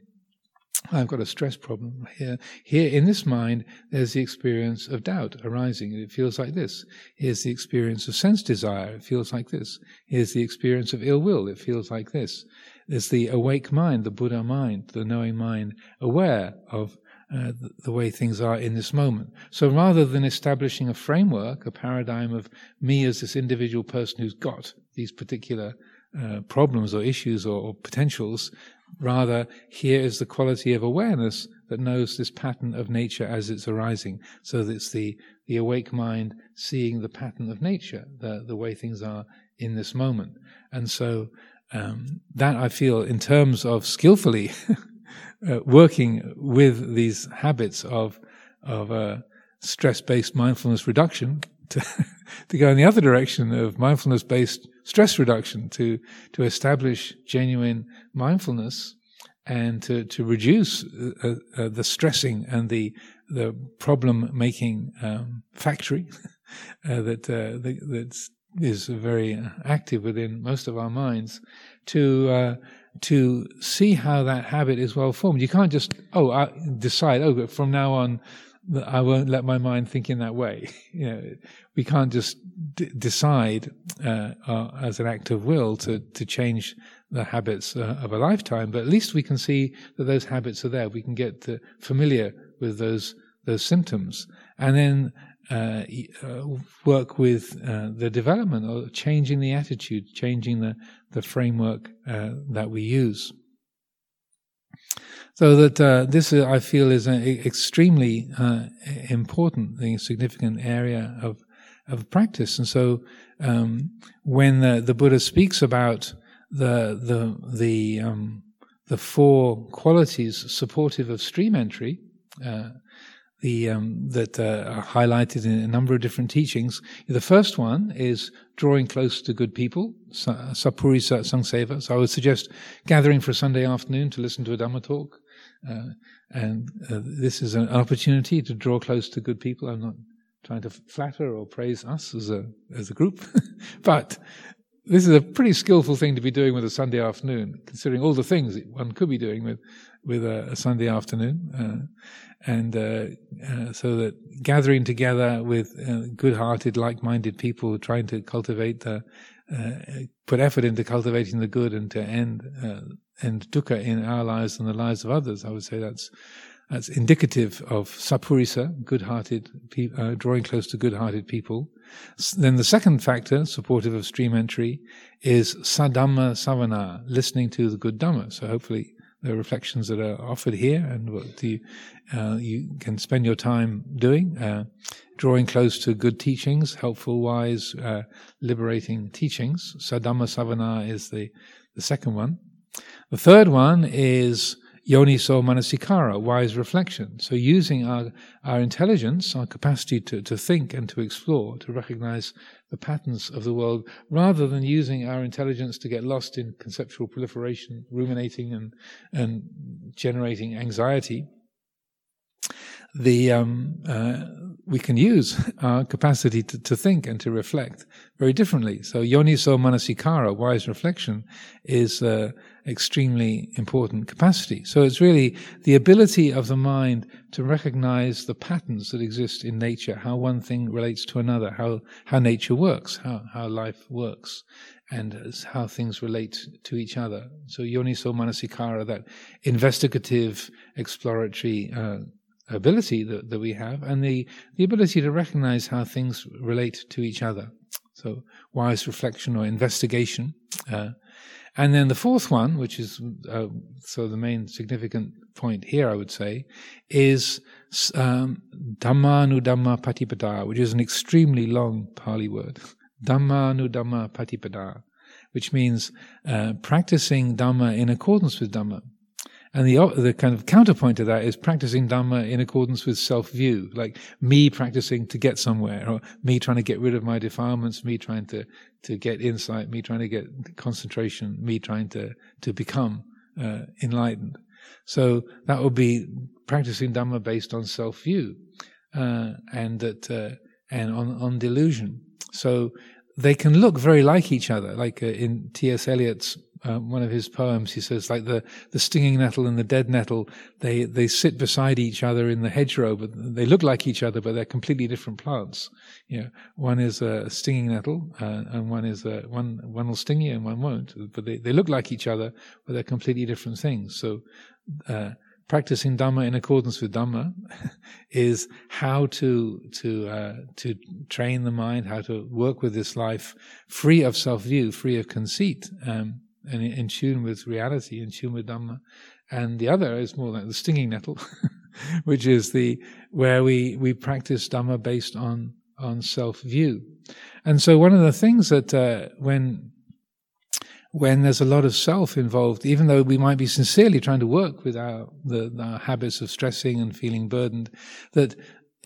I've got a stress problem here. Here in this mind, there's the experience of doubt arising, and it feels like this. Here's the experience of sense desire, it feels like this. Here's the experience of ill will, it feels like this. There's the awake mind, the Buddha mind, the knowing mind, aware of uh, the, way things are in this moment. So rather than establishing a framework, a paradigm of me as this individual person who's got these particular uh, problems or issues or, or potentials, rather here is the quality of awareness that knows this pattern of nature as it's arising. So it's the, the awake mind seeing the pattern of nature, the, the way things are in this moment. And so um, that I feel, in terms of skillfully *laughs* uh, working with these habits of of uh, stress-based mindfulness reduction, to, *laughs* to go in the other direction of mindfulness-based stress reduction, to to establish genuine mindfulness and to to reduce uh, uh the stressing and the the problem-making um, factory *laughs* uh, that, uh, that that's is very active within most of our minds to uh, to see how that habit is well formed. You can't just oh I decide oh from now on I won't let my mind think in that way. *laughs* you know, we can't just d- decide uh, uh, as an act of will to to change the habits uh, of a lifetime, but at least we can see that those habits are there. We can get familiar with those those symptoms, and then uh, uh, work with uh, the development or changing the attitude, changing the, the framework uh, that we use. So that uh, this, I feel, is an extremely important, significant area of of practice. And so, um, when the, the, Buddha speaks about the the the um, the four qualities supportive of stream entry, uh, the um, that uh, are highlighted in a number of different teachings. The first one is drawing close to good people, Sappurisa Sangseva. So I would suggest gathering for a Sunday afternoon to listen to a Dhamma talk. Uh, and uh, this is an opportunity to draw close to good people. I'm not trying to flatter or praise us as a as a group, *laughs* but this is a pretty skillful thing to be doing with a Sunday afternoon, considering all the things that one could be doing with with a, a Sunday afternoon. Uh, and uh, uh, so that gathering together with uh, good-hearted, like-minded people, trying to cultivate uh, put effort into cultivating the good and to end uh, end dukkha in our lives and the lives of others. I would say that's that's indicative of sapurisa, good-hearted, pe- uh, drawing close to good-hearted people. S- then the second factor, supportive of stream entry, is sadhamma savana, listening to the good dhamma. So hopefully the reflections that are offered here and what you, uh, you can spend your time doing, uh, drawing close to good teachings, helpful, wise, uh, liberating teachings. Sadhamma Savana is the, the second one. The third one is yoniso manasikara, wise reflection. So using our, our intelligence, our capacity to, to think and to explore, to recognize the patterns of the world, rather than using our intelligence to get lost in conceptual proliferation, ruminating and, and generating anxiety, the um, uh, we can use our capacity to, to, think and to reflect very differently. So yoniso manasikara, wise reflection, is uh, extremely important capacity. So it's really the ability of the mind to recognize the patterns that exist in nature, how one thing relates to another, how, how nature works, how, how life works, and how things relate to each other. So yoniso manasikara, that investigative, exploratory uh, ability that, that we have, and the, the ability to recognize how things relate to each other. So wise reflection or investigation Uh, and then the fourth one, which is uh, so the main significant point here, I would say, is um, Dhammanudhamma Patipada, which is an extremely long Pali word. Dhammanudhamma Patipada, which means uh, practicing Dhamma in accordance with Dhamma. And the the kind of counterpoint to that is practicing Dhamma in accordance with self view, like me practicing to get somewhere, or me trying to get rid of my defilements, me trying to, to get insight, me trying to get concentration, me trying to, to become uh, enlightened. So that would be practicing Dhamma based on self view uh, and that uh, and on, on delusion. So they can look very like each other, like uh, in T.S. Eliot's uh, one of his poems, he says, like the, the stinging nettle and the dead nettle, they, they sit beside each other in the hedgerow, but they look like each other, but they're completely different plants. You know, one is a stinging nettle, uh, and one is a, one, one will sting you and one won't, but they, they look like each other, but they're completely different things. So, uh, practicing Dhamma in accordance with Dhamma *laughs* is how to to uh, to train the mind, how to work with this life free of self view, free of conceit, um, and in tune with reality, in tune with Dhamma. And the other is more like the stinging nettle, *laughs* which is the where we we practice Dhamma based on on self view. And so one of the things that uh, when when there's a lot of self involved, even though we might be sincerely trying to work with our, the, our habits of stressing and feeling burdened, that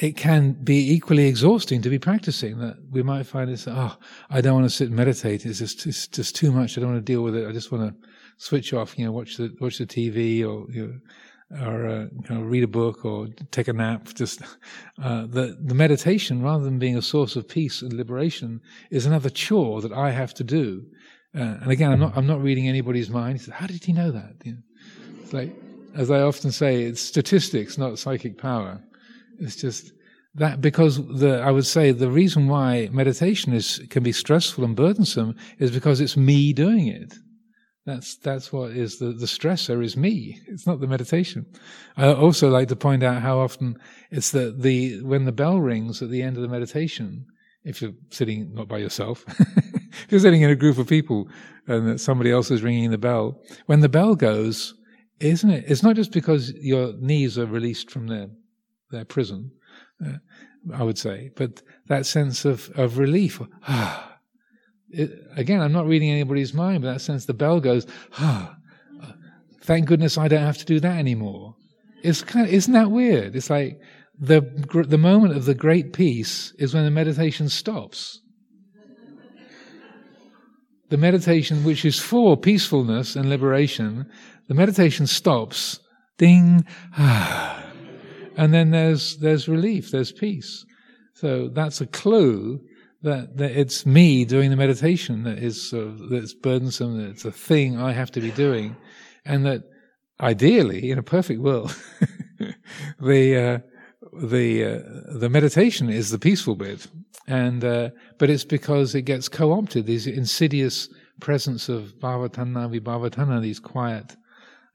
it can be equally exhausting to be practicing. That we might find it's, oh, I don't want to sit and meditate. It's just, it's just too much. I don't want to deal with it. I just want to switch off, you know, watch the, watch the TV or, you know, or uh, read a book or take a nap. Just *laughs* uh, the the meditation, rather than being a source of peace and liberation, is another chore that I have to do. Uh, and again, I'm not I'm not reading anybody's mind. "How did he know that?" You know, it's like, as I often say, it's statistics, not psychic power. It's just that because the I would say the reason why meditation is can be stressful and burdensome is because it's me doing it. That's that's what is the the stressor is me. It's not the meditation. I also like to point out how often it's the the when the bell rings at the end of the meditation. If you're sitting not by yourself, *laughs* if you're sitting in a group of people and somebody else is ringing the bell, when the bell goes, isn't it? It's not just because your knees are released from their their prison, uh, I would say, but that sense of of relief. Ah it, again, I'm not reading anybody's mind, but that sense the bell goes, ah, thank goodness I don't have to do that anymore. It's kind of, isn't that weird? It's like the, the moment of the great peace is when the meditation stops. The meditation, which is for peacefulness and liberation, the meditation stops, ding, ah, and then there's, there's relief, there's peace. So that's a clue that, that it's me doing the meditation that is uh, that's burdensome. That it's a thing I have to be doing, and that ideally, in a perfect world, *laughs* the uh, the uh, the meditation is the peaceful bit, and uh, but it's because it gets co-opted. These insidious presence of bhavatanha, vibhavatanha, these quiet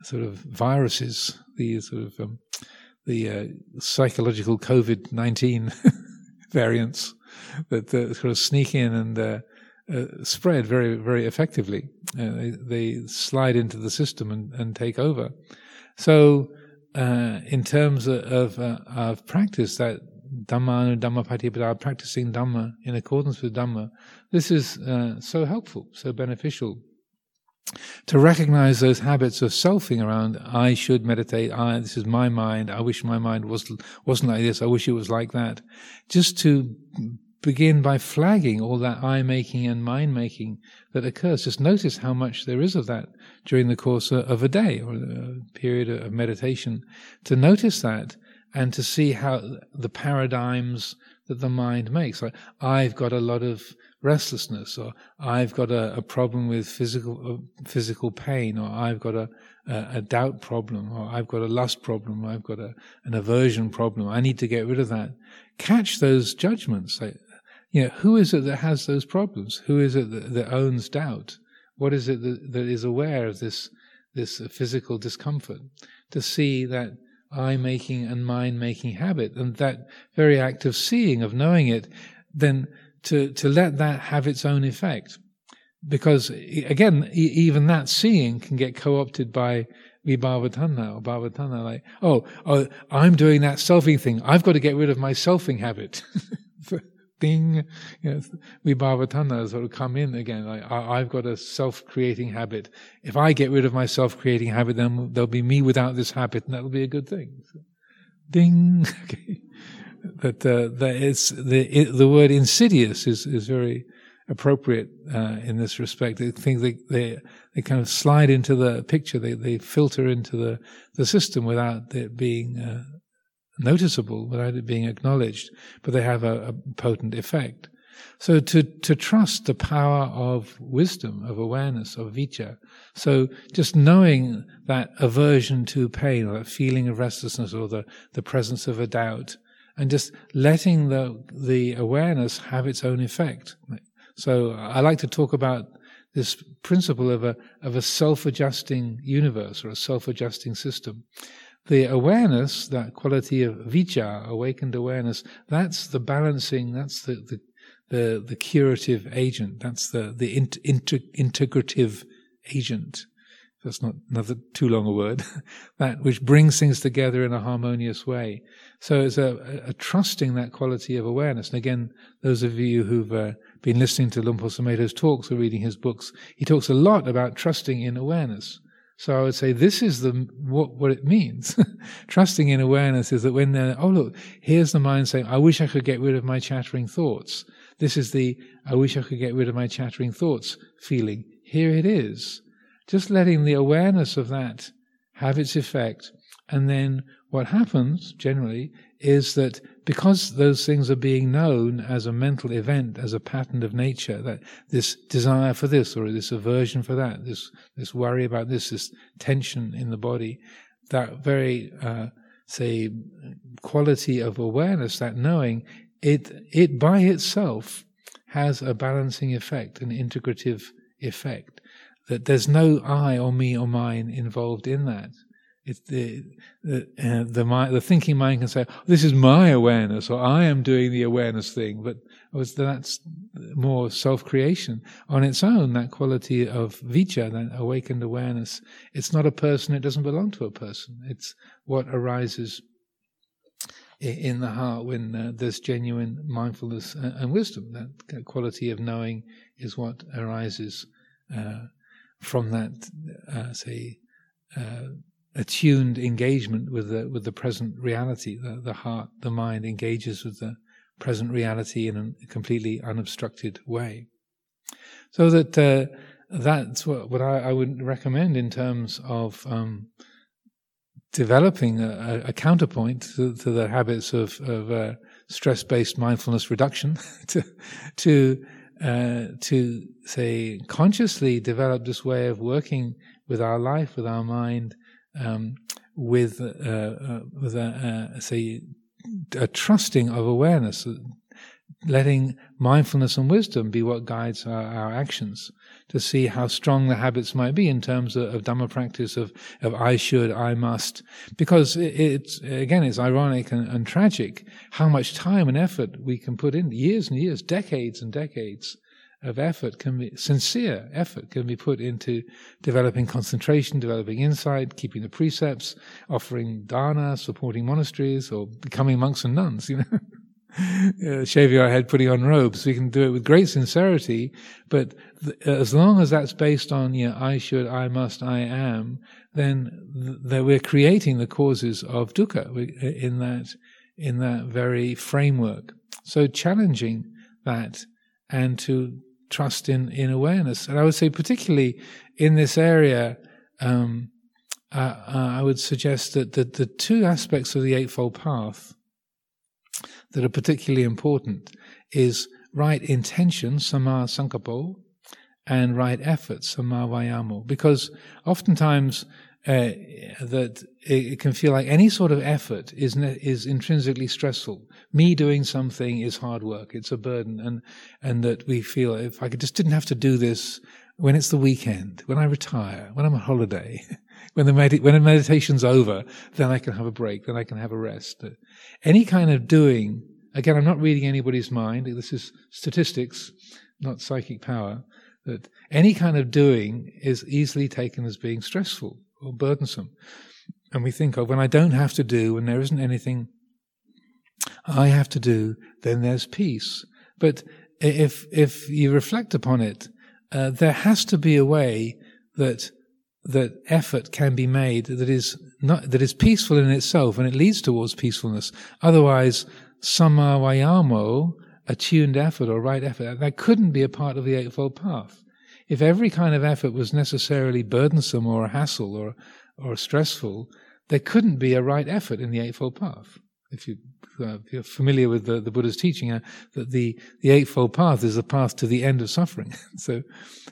sort of viruses, these sort of um, the uh, psychological COVID nineteen *laughs* variants that uh, sort of sneak in and uh, uh, spread very, very effectively. Uh, they, they, slide into the system and, and take over. So, uh, in terms of, of, practice, that Dhammanudhamma Patipada, practicing Dhamma in accordance with Dhamma, this is so helpful, so beneficial to recognize those habits of selfing around i should meditate i this is my mind i wish my mind was wasn't like this i wish it was like that just to begin by flagging all that I making and mind making that occurs. Just notice how much there is of that during the course of a day or a period of meditation. To notice that and to see how the paradigms that the mind makes. Like, I've got a lot of restlessness, or I've got a, a problem with physical uh, physical pain, or I've got a, a, a, doubt problem, or I've got a lust problem, or I've got a, an aversion problem. I need to get rid of that. Catch those judgments. Like, you know, who is it that has those problems? Who is it that, that owns doubt? What is it that, that is aware of this this physical discomfort? To see that I making and mind making habit, and that very act of seeing, of knowing it, then to to let that have its own effect. because again, even that seeing can get co-opted by vibhavatanha or bhavatanha, like, oh, oh, I'm doing that selfing thing. I've got to get rid of my selfing habit. *laughs* Know, vibhavatanha sort of come in again. Like, I, have got a self-creating habit. If I get rid of my self-creating habit, then there'll be me without this habit, and that'll be a good thing. Ding. *laughs* But uh, the it, the word insidious is is very appropriate uh, in this respect. I think they, they, they kind of slide into the picture, they, they filter into the, the system without it being uh, noticeable, without it being acknowledged, but they have a, a, potent effect. So to, to trust the power of wisdom, of awareness, of vijja. So just knowing that aversion to pain or that feeling of restlessness or the, the presence of a doubt and just letting the, the awareness have its own effect. So I like to talk about this principle of a of a self-adjusting universe or a self-adjusting system. The awareness, that quality of vijja, awakened awareness, that's the balancing, that's the the the, the curative agent, that's the the inter, integrative agent. That's not another too long a word. *laughs* that which brings things together in a harmonious way. So it's a, a, a trusting that quality of awareness. And again, those of you who've uh, been listening to Sumedho's talks or reading his books, he talks a lot about trusting in awareness. So I would say this is the what what it means. *laughs* trusting in awareness is that when they're oh look, here's the mind saying, I wish I could get rid of my chattering thoughts. This is the I wish I could get rid of my chattering thoughts feeling. Here it is. Just letting the awareness of that have its effect. And then what happens generally is that because those things are being known as a mental event, as a pattern of nature, that this desire for this or this aversion for that, this this worry about this, this tension in the body, that very uh, say quality of awareness, that knowing, it it by itself has a balancing effect, an integrative effect. That there's no I or me or mine involved in that. It's the the uh, the, mind, the thinking mind can say, "This is my awareness," or "I am doing the awareness thing," but that's more self-creation on its own. That quality of vijja, that awakened awareness, it's not a person. It doesn't belong to a person. It's what arises in the heart when uh, there's genuine mindfulness and, wisdom. That quality of knowing is what arises uh, from that, uh, say uh, attuned engagement with the with the present reality. The, the heart, the mind engages with the present reality in a completely unobstructed way. So that uh, that's what, what I, I, would recommend in terms of um, developing a, a counterpoint to, to, the habits of, of uh, stress-based mindfulness reduction *laughs* to to uh, to say consciously develop this way of working with our life, with our mind, um, with uh, uh, with a, uh, say a trusting of awareness, letting mindfulness and wisdom be what guides our, our, actions. To see how strong the habits might be in terms of, of Dhamma practice of of I should, I must, because it, it's again it's ironic and, and tragic how much time and effort we can put in years and years, decades and decades of effort can be sincere effort can be put into developing concentration, developing insight, keeping the precepts, offering dana, supporting monasteries, or becoming monks and nuns. You know, *laughs* *laughs* uh, shaving our head, putting on robes. We can do it with great sincerity, but th- as long as that's based on you know, I should, I must, I am, then th- we're creating the causes of dukkha in that in that very framework. So challenging that and to trust in, in awareness. And I would say, particularly in this area, um, uh, uh, I would suggest that the, the two aspects of the Eightfold Path that are particularly important is right intention, samma sankappo, and right effort, samma vayamo. Because oftentimes uh, that it, can feel like any sort of effort is is intrinsically stressful. Me doing something is hard work; it's a burden, and and that we feel if I just didn't have to do this when it's the weekend, when I retire, when I'm on holiday, *laughs* when the med- when the meditation's over, then I can have a break, then I can have a rest. Any kind of doing. Again, I'm not reading anybody's mind. This is statistics, not psychic power That any kind of doing is easily taken as being stressful or burdensome. And we think, oh, when I don't have to do, when there isn't anything I have to do, then there's peace. But if if you reflect upon it, uh, there has to be a way that that effort can be made that is not that is peaceful in itself and it leads towards peacefulness. Otherwise, samma vayamo, attuned effort or right effort, that couldn't be a part of the Eightfold Path. If every kind of effort was necessarily burdensome or a hassle or or stressful, there couldn't be a right effort in the Eightfold Path. If you uh, you're familiar with the, the Buddha's teaching, uh, that the, the Eightfold Path is the path to the end of suffering. *laughs* so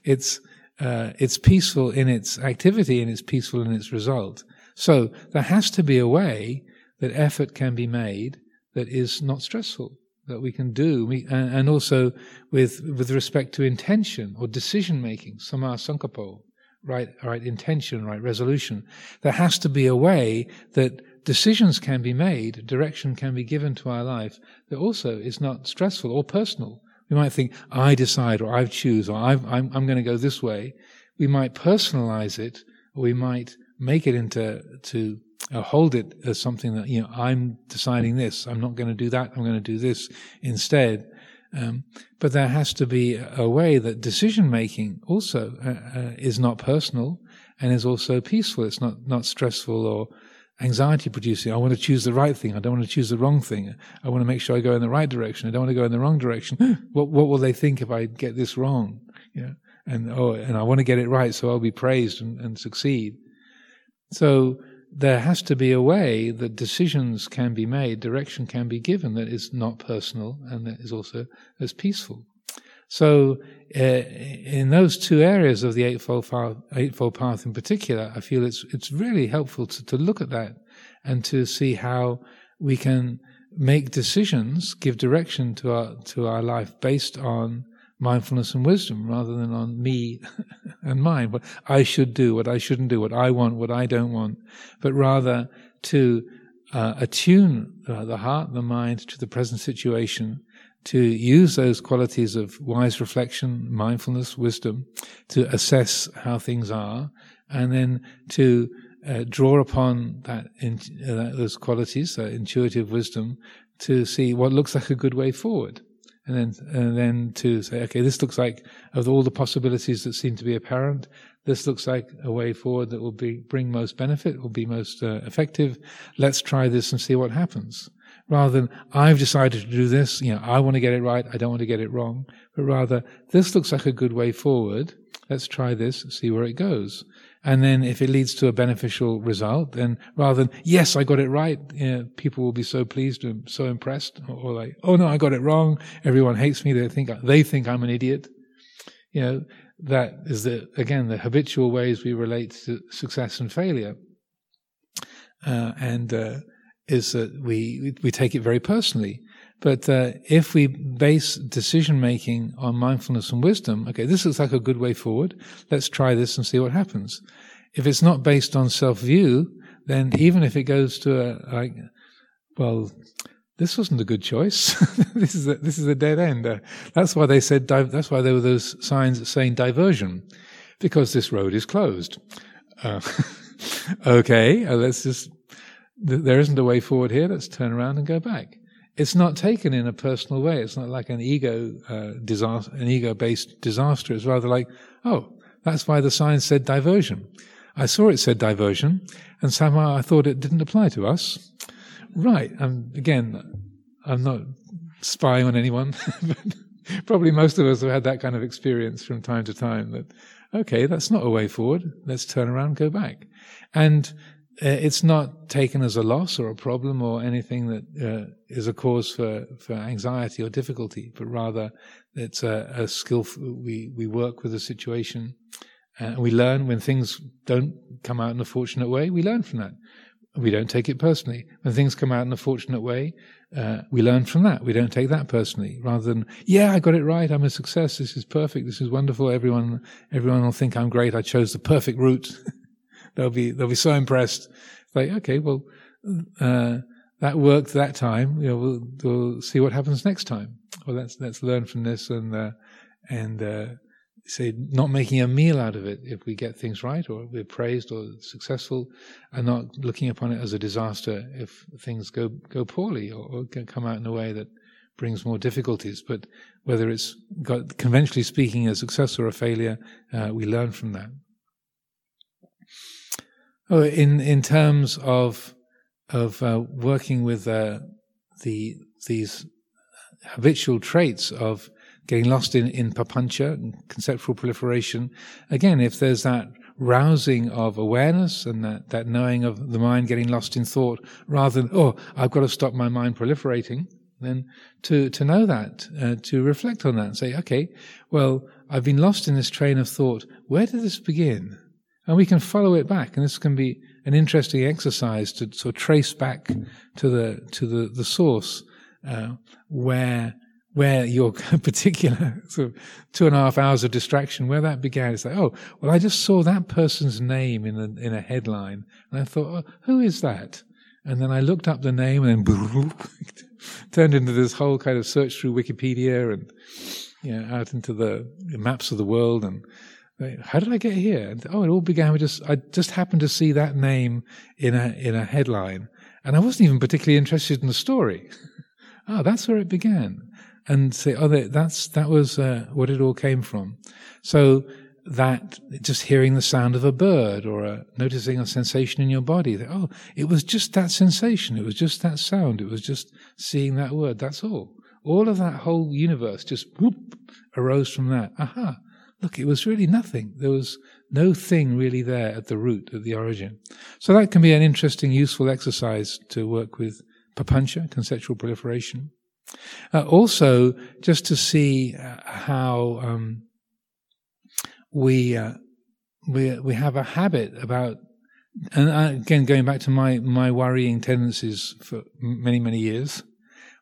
it's, uh, it's peaceful in its activity and it's peaceful in its result. So there has to be a way that effort can be made that is not stressful, that we can do, we, and, and, also with, with respect to intention or decision making, samma sankappo, right, right intention, right resolution. There has to be a way that decisions can be made, direction can be given to our life that also is not stressful or personal. We might think, I decide, or I choose, or i am going to go this way. We might personalize it, or we might make it into, to uh, hold it as something that, you know, I'm deciding this, I'm not going to do that, I'm going to do this instead. Um, but there has to be a way that decision making also uh, uh, is not personal and is also peaceful. It's not, not stressful or anxiety producing. I want to choose the right thing. I don't want to choose the wrong thing. I want to make sure I go in the right direction. I don't want to go in the wrong direction. *gasps* what what will they think if I get this wrong? Yeah. And oh, and I want to get it right, so I'll be praised and, and succeed. So there has to be a way that decisions can be made, direction can be given that is not personal and that is also as peaceful. So, uh, in those two areas of the Eightfold Path, Eightfold Path in particular, I feel it's it's really helpful to, to look at that and to see how we can make decisions, give direction to our to our life based on mindfulness and wisdom, rather than on me *laughs* and mine, what I should do, what I shouldn't do, what I want, what I don't want, but rather to uh, attune uh, the heart, the mind to the present situation to use those qualities of wise reflection, mindfulness, wisdom, to assess how things are, and then to uh, draw upon that in, uh, those qualities, that intuitive wisdom, to see what looks like a good way forward, and then and then to say, okay, this looks like of all the possibilities that seem to be apparent, this looks like a way forward that will be bring most benefit, will be most uh, effective. Let's try this and see what happens rather than I've decided to do this, you know, I want to get it right, I don't want to get it wrong, but rather this looks like a good way forward. Let's try this, see where it goes. And then if it leads to a beneficial result, then rather than, yes, I got it right, you know, people will be so pleased and so impressed, or like, oh no, I got it wrong. Everyone hates me. They think, they think I'm an idiot. You know, that is the, again, the habitual ways we relate to success and failure. Uh, and, uh, is that we we take it very personally. But uh, if we base decision making on mindfulness and wisdom, okay, this looks like a good way forward. Let's try this and see what happens. If it's not based on self view, then even if it goes to a like, well, this wasn't a good choice. *laughs* this is a, this is a dead end. Uh, that's why they said. That's why there were those signs saying diversion, because this road is closed. Uh, *laughs* okay, uh, let's just there isn't a way forward here, let's turn around and go back. It's not taken in a personal way. It's not like an ego uh, disaster, an ego-based disaster. It's rather like, oh, that's why the sign said diversion. I saw it said diversion, and somehow I thought it didn't apply to us. Right. And again, I'm not spying on anyone, *laughs* but probably most of us have had that kind of experience from time to time. That okay, that's not a way forward. Let's turn around, go back, and it's not taken as a loss or a problem or anything that uh, is a cause for, for anxiety or difficulty, but rather it's a, a skill. We we work with the situation, uh, and we learn when things don't come out in a fortunate way. We learn from that. We don't take it personally. When things come out in a fortunate way, uh, we learn from that. We don't take that personally. Rather than, yeah, I got it right. I'm a success. This is perfect. This is wonderful. Everyone, everyone will think I'm great. I chose the perfect route. *laughs* they'll be they'll be so impressed. Like, okay, well, uh, that worked that time. You know, we'll, we'll see what happens next time. Well, let's let's learn from this and uh, and uh, say not making a meal out of it if we get things right or we're praised or successful and not looking upon it as a disaster if things go go poorly or, or come out in a way that brings more difficulties but whether it's got conventionally speaking a success or a failure uh, we learn from that oh in in terms of of uh, working with uh, the these habitual traits of getting lost in, in papancha, conceptual proliferation. Again, if there's that rousing of awareness and that, that knowing of the mind getting lost in thought rather than, oh, I've got to stop my mind proliferating, then to, to know that, uh, to reflect on that and say, okay, well, I've been lost in this train of thought. Where did this begin? And we can follow it back. And this can be an interesting exercise to sort of trace back to the, to the, the source, uh, where where your *laughs* particular sort of two and a half hours of distraction, where that began. It's like, oh, well, I just saw that person's name in a, in a headline. And I thought, oh, who is that? And then I looked up the name and then *laughs* turned into this whole kind of search through Wikipedia and, you know, out into the maps of the world. And how did I get here? Oh, it all began with just, I just happened to see that name in a, in a headline. And I wasn't even particularly interested in the story. oh, *laughs* that's where it began and say, oh, that's that was uh, what it all came from. So that just hearing the sound of a bird or a, noticing a sensation in your body, that, oh, it was just that sensation, it was just that sound, it was just seeing that word. That's all. All of that whole universe just whoop, arose from that. Aha! Look, it was really nothing. There was no thing really there at the root, at the origin. So that can be an interesting, useful exercise to work with papancha, conceptual proliferation. Uh, also, just to see uh, how um, we uh, we we have a habit about, and again going back to my my worrying tendencies for many many years,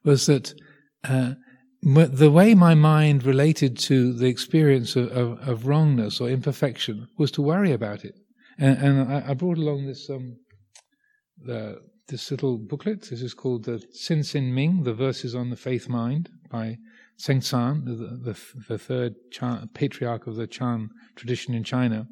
was that uh, the way my mind related to the experience of, of, of, wrongness or imperfection was to worry about it, and, and I, I, brought along this um, the this little booklet. This is called the Hsin Hsin Ming, the Verses on the Faith Mind by Tseng the, the, the third Chan, patriarch of the Chan tradition in China.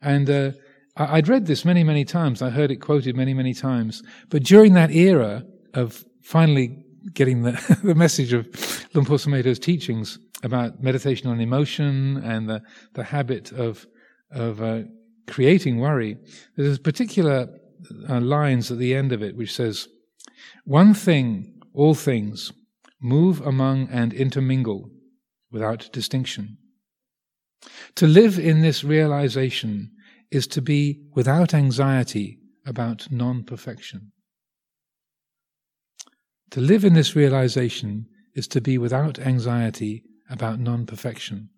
And uh, I'd read this many, many times. I heard it quoted many, many times. But during that era of finally getting the, *laughs* the message of Sumedho's teachings about meditation on emotion and the, the habit of, of uh, creating worry, there's particular uh, lines at the end of it, which says, One thing, all things, move among and intermingle without distinction. To live in this realization is to be without anxiety about non perfection. To live in this realization is to be without anxiety about non perfection.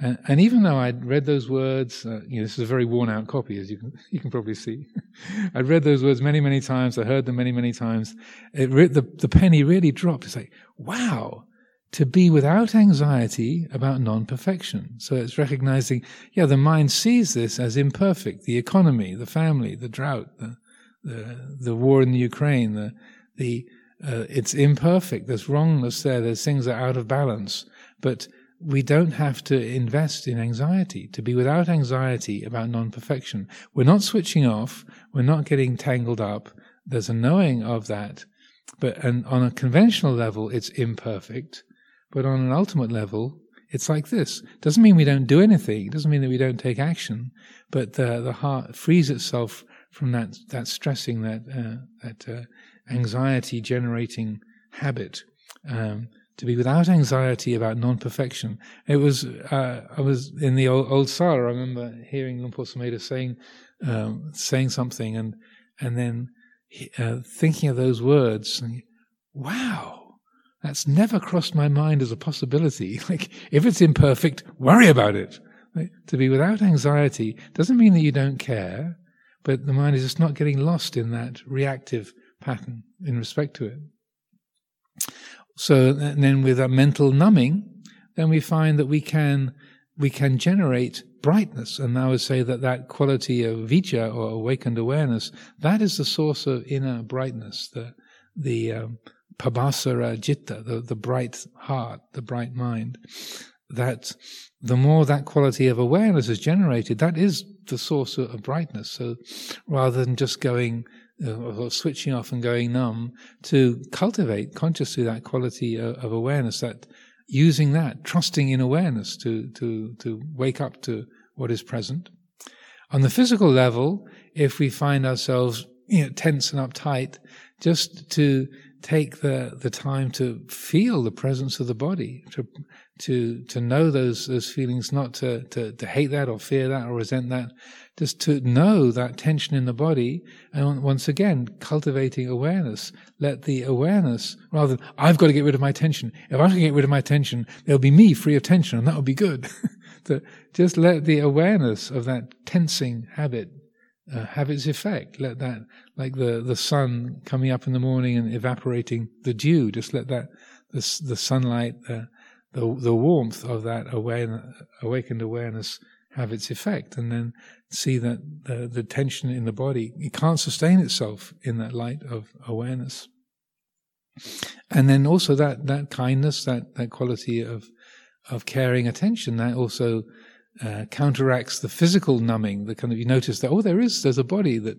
And, and, even though I'd read those words, uh, you know, this is a very worn out copy, as you can, *laughs* you can probably see. *laughs* I'd read those words many, many times. I heard them many, many times. Re- the, the penny really dropped. It's like, wow, to be without anxiety about non-perfection. So it's recognizing, yeah, the mind sees this as imperfect. The economy, the family, the drought, the, the, the war in the Ukraine, the, the, uh, it's imperfect. There's wrongness there. There's things that are out of balance. But we don't have to invest in anxiety, to be without anxiety about non perfection. We're not switching off, we're not getting tangled up. There's a knowing of that. But and on a conventional level, it's imperfect. But on an ultimate level, it's like this. Doesn't mean we don't do anything. Doesn't mean that we don't take action. But the the heart frees itself from that that stressing, that uh, that uh, anxiety generating habit. Um, to be without anxiety about non-perfection. It was uh, I was in the old, old Sala. I remember hearing Luang Por Sumedho saying um, saying something, and and then uh, thinking of those words. And, wow, that's never crossed my mind as a possibility. *laughs* Like if it's imperfect, worry about it. Right? To be without anxiety doesn't mean that you don't care, but the mind is just not getting lost in that reactive pattern in respect to it. So then with a mental numbing, then we find that we can we can generate brightness. And I would say that that quality of vijja or awakened awareness, that is the source of inner brightness, the the um, pabhassara citta, the, the bright heart, the bright mind. that the more that quality of awareness is generated, that is the source of brightness. So rather than just going Uh, or switching off and going numb, to cultivate consciously that quality of, of awareness, that using that, trusting in awareness to, to, to wake up to what is present. On the physical level, if we find ourselves you know, tense and uptight, just to take the, the time to feel the presence of the body, to to to know those those feelings, not to, to, to hate that or fear that or resent that, just to know that tension in the body, and once again cultivating awareness. Let the awareness rather than I've got to get rid of my tension. If I can get rid of my tension, there'll be me free of tension, and that will be good. *laughs* just let the awareness of that tensing habit uh, have its effect. Let that, like the, the sun coming up in the morning and evaporating the dew, just let that, the, the sunlight, uh, the, the warmth of that awareness, awakened awareness have its effect. And then see that the, the tension in the body, it can't sustain itself in that light of awareness. And then also that, that kindness, that, that quality of, of caring attention, that also uh, counteracts the physical numbing. The kind of you notice that oh, there is there's a body that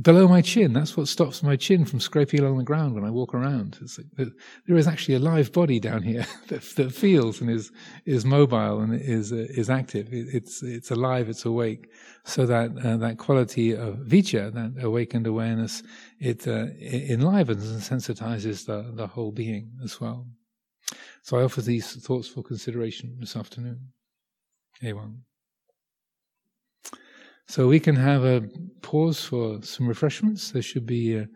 below my chin. That's what stops my chin from scraping along the ground when I walk around. Like, there is actually a live body down here *laughs* that, that, feels and is is mobile and is uh, is active. It, it's it's alive. It's awake. So that uh, that quality of vijja, that awakened awareness, it, uh, it enlivens and sensitizes the the whole being as well. So I offer these thoughts for consideration this afternoon. A1. So we can have a pause for some refreshments. There should be uh,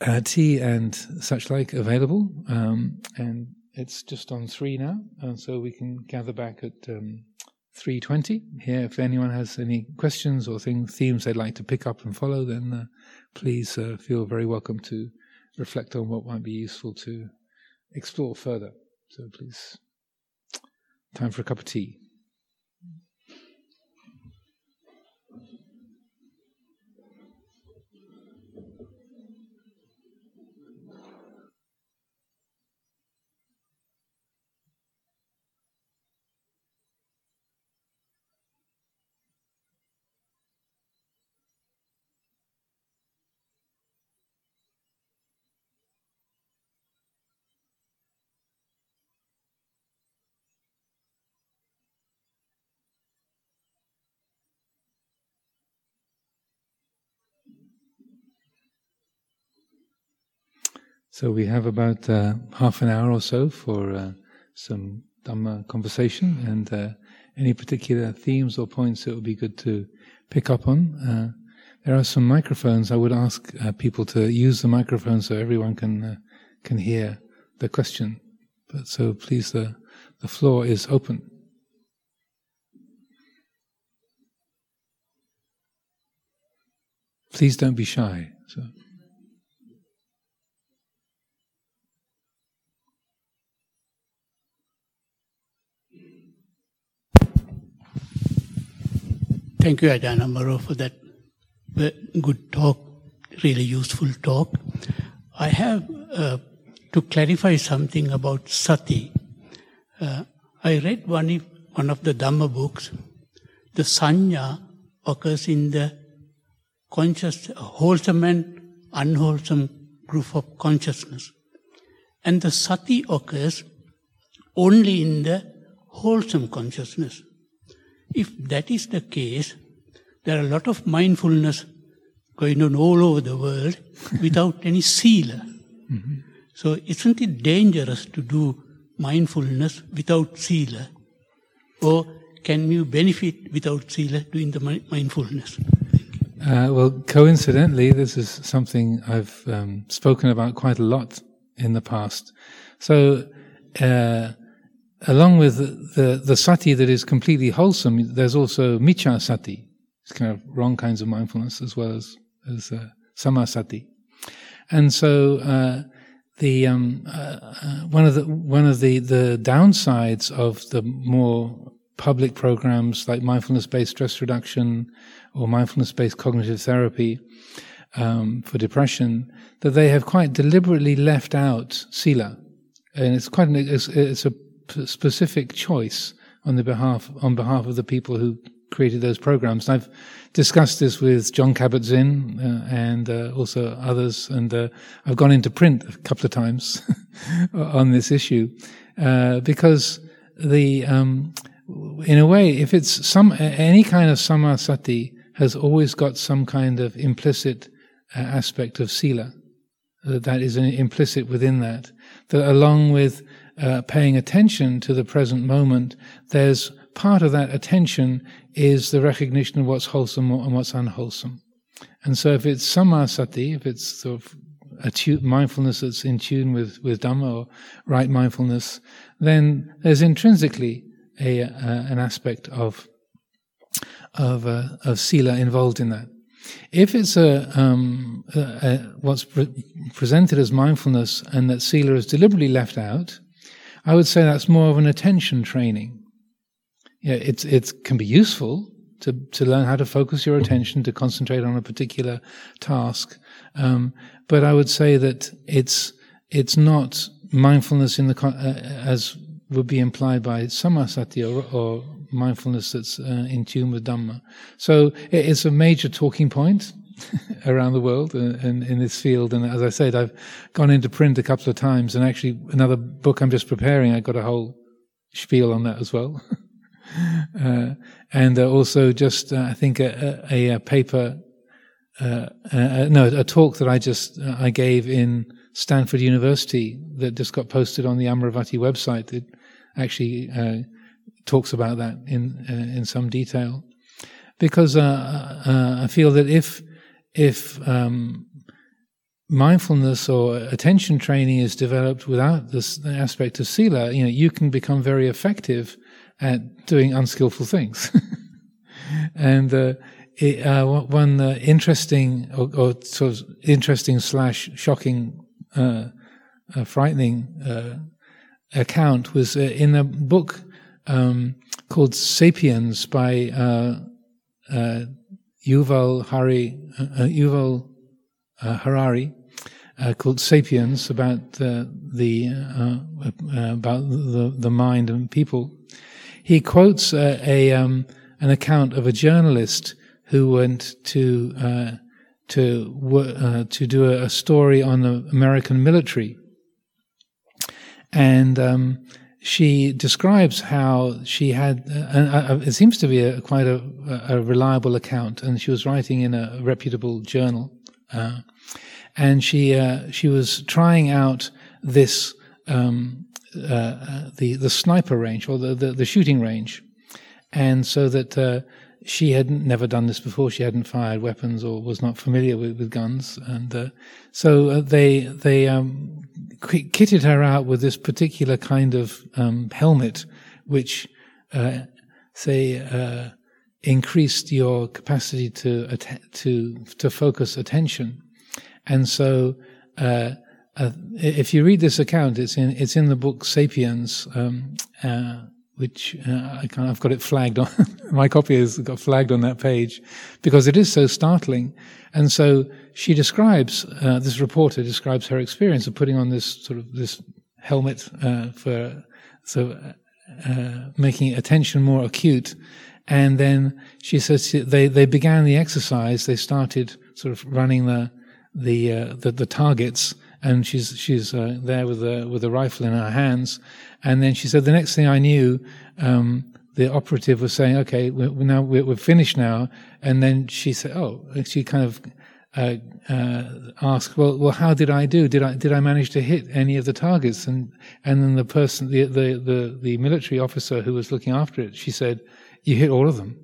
uh, tea and such like available. Um, and it's just on three now, and so we can gather back at um, 3.20 here. If anyone has any questions or themes they'd like to pick up and follow, then uh, please uh, feel very welcome to reflect on what might be useful to explore further. So please, time for a cup of tea. So we have about uh, half an hour or so for uh, some Dhamma conversation and uh, any particular themes or points that would be good to pick up on. Uh, there are some microphones. I would ask uh, people to use the microphone so everyone can uh, can hear the question. But so please, the the floor is open. Please don't be shy. So. Thank you, Ajahn Amaro, for that good talk, really useful talk. I have uh, to clarify something about sati. Uh, I read one, one of the Dhamma books. The sanya occurs in the conscious, wholesome and unwholesome group of consciousness. And the sati occurs only in the wholesome consciousness. If that is the case, there are a lot of mindfulness going on all over the world *laughs* without any sila. Mm-hmm. So isn't it dangerous to do mindfulness without sila? Or can you benefit without sila doing the mindfulness? Uh, well, coincidentally, this is something I've um, spoken about quite a lot in the past. So, uh, along with the, the, sati that is completely wholesome, there's also miccha sati. It's kind of wrong kinds of mindfulness as well as, as uh, sammasati. And so, uh, the um, uh, uh, one of the one of the the downsides of the more public programs like mindfulness-based stress reduction or mindfulness-based cognitive therapy um, for depression that they have quite deliberately left out sila, and it's quite an, it's, it's a specific choice on the behalf on behalf of the people who created those programs. And I've discussed this with Jon Kabat-Zinn uh, and uh, also others, and uh, I've gone into print a couple of times *laughs* on this issue uh, because the um, in a way, if it's some any kind of sammasati has always got some kind of implicit uh, aspect of sila that is implicit within that. That along with uh, paying attention to the present moment, there's part of that attention is the recognition of what's wholesome and what's unwholesome. And so if it's sammasati, if it's sort of mindfulness that's in tune with, with Dhamma or right mindfulness, then there's intrinsically a, uh, an aspect of of uh, of sila involved in that. If it's a, um, a, a what's pre- presented as mindfulness and that sila is deliberately left out, I would say that's more of an attention training. Yeah, it's it can be useful to to learn how to focus your attention to concentrate on a particular task, um, but I would say that it's it's not mindfulness in the uh, as would be implied by sammasati or, or mindfulness that's uh, in tune with Dhamma. So it's a major talking point *laughs* around the world uh, and, in this field. And as I said, I've gone into print a couple of times, and actually another book I'm just preparing, I got a whole spiel on that as well. *laughs* uh, and uh, also just uh, I think a, a, a paper, uh, no, a talk that I just I gave in Stanford University that just got posted on the Amaravati website. It actually talks about that in uh, in some detail, because uh, uh, I feel that if if um, mindfulness or attention training is developed without this aspect of sila, you know, you can become very effective at doing unskillful things. *laughs* and uh, it, uh, one uh, interesting or, or, sort of interesting slash shocking, frightening account was in a book um, called *Sapiens* by uh, uh, Yuval Hari uh, uh Yuval uh, Harari, uh, called *Sapiens* about the about the the mind and people. He quotes a um, an account of a journalist who went to to to do a, story on the American military, and um, she describes how she had, uh, uh, it seems to be a, quite a, a, reliable account, and she was writing in a reputable journal. Uh, and she uh, she was trying out this um, uh, the the sniper range or the, the, the shooting range, and so that uh, she had never done this before. She hadn't fired weapons or was not familiar with, with guns, and so they they um, kitted her out with this particular kind of um, helmet, which, uh, say, uh, increased your capacity to to to focus attention, and so. Uh, uh, if you read this account, it's in it's in the book *Sapiens*, um, uh, which uh, I have got it flagged on. *laughs* my copy has got flagged on that page because it is so startling. And so she describes, uh, this reporter describes her experience of putting on this sort of this helmet uh, for so uh, making attention more acute. And then she says they they began the exercise. They started sort of running the the uh, the, the, targets, and she's she's uh, there with a with a rifle in her hands. And then she said the next thing I knew. Um, the operative was saying, "Okay, we're, now we're, we're, finished now," and then she said, "Oh," she kind of uh, uh, asked, "Well, well, how did I do? Did I did I manage to hit any of the targets?" And and then the person, the the the, the military officer who was looking after it, she said, "You hit all of them."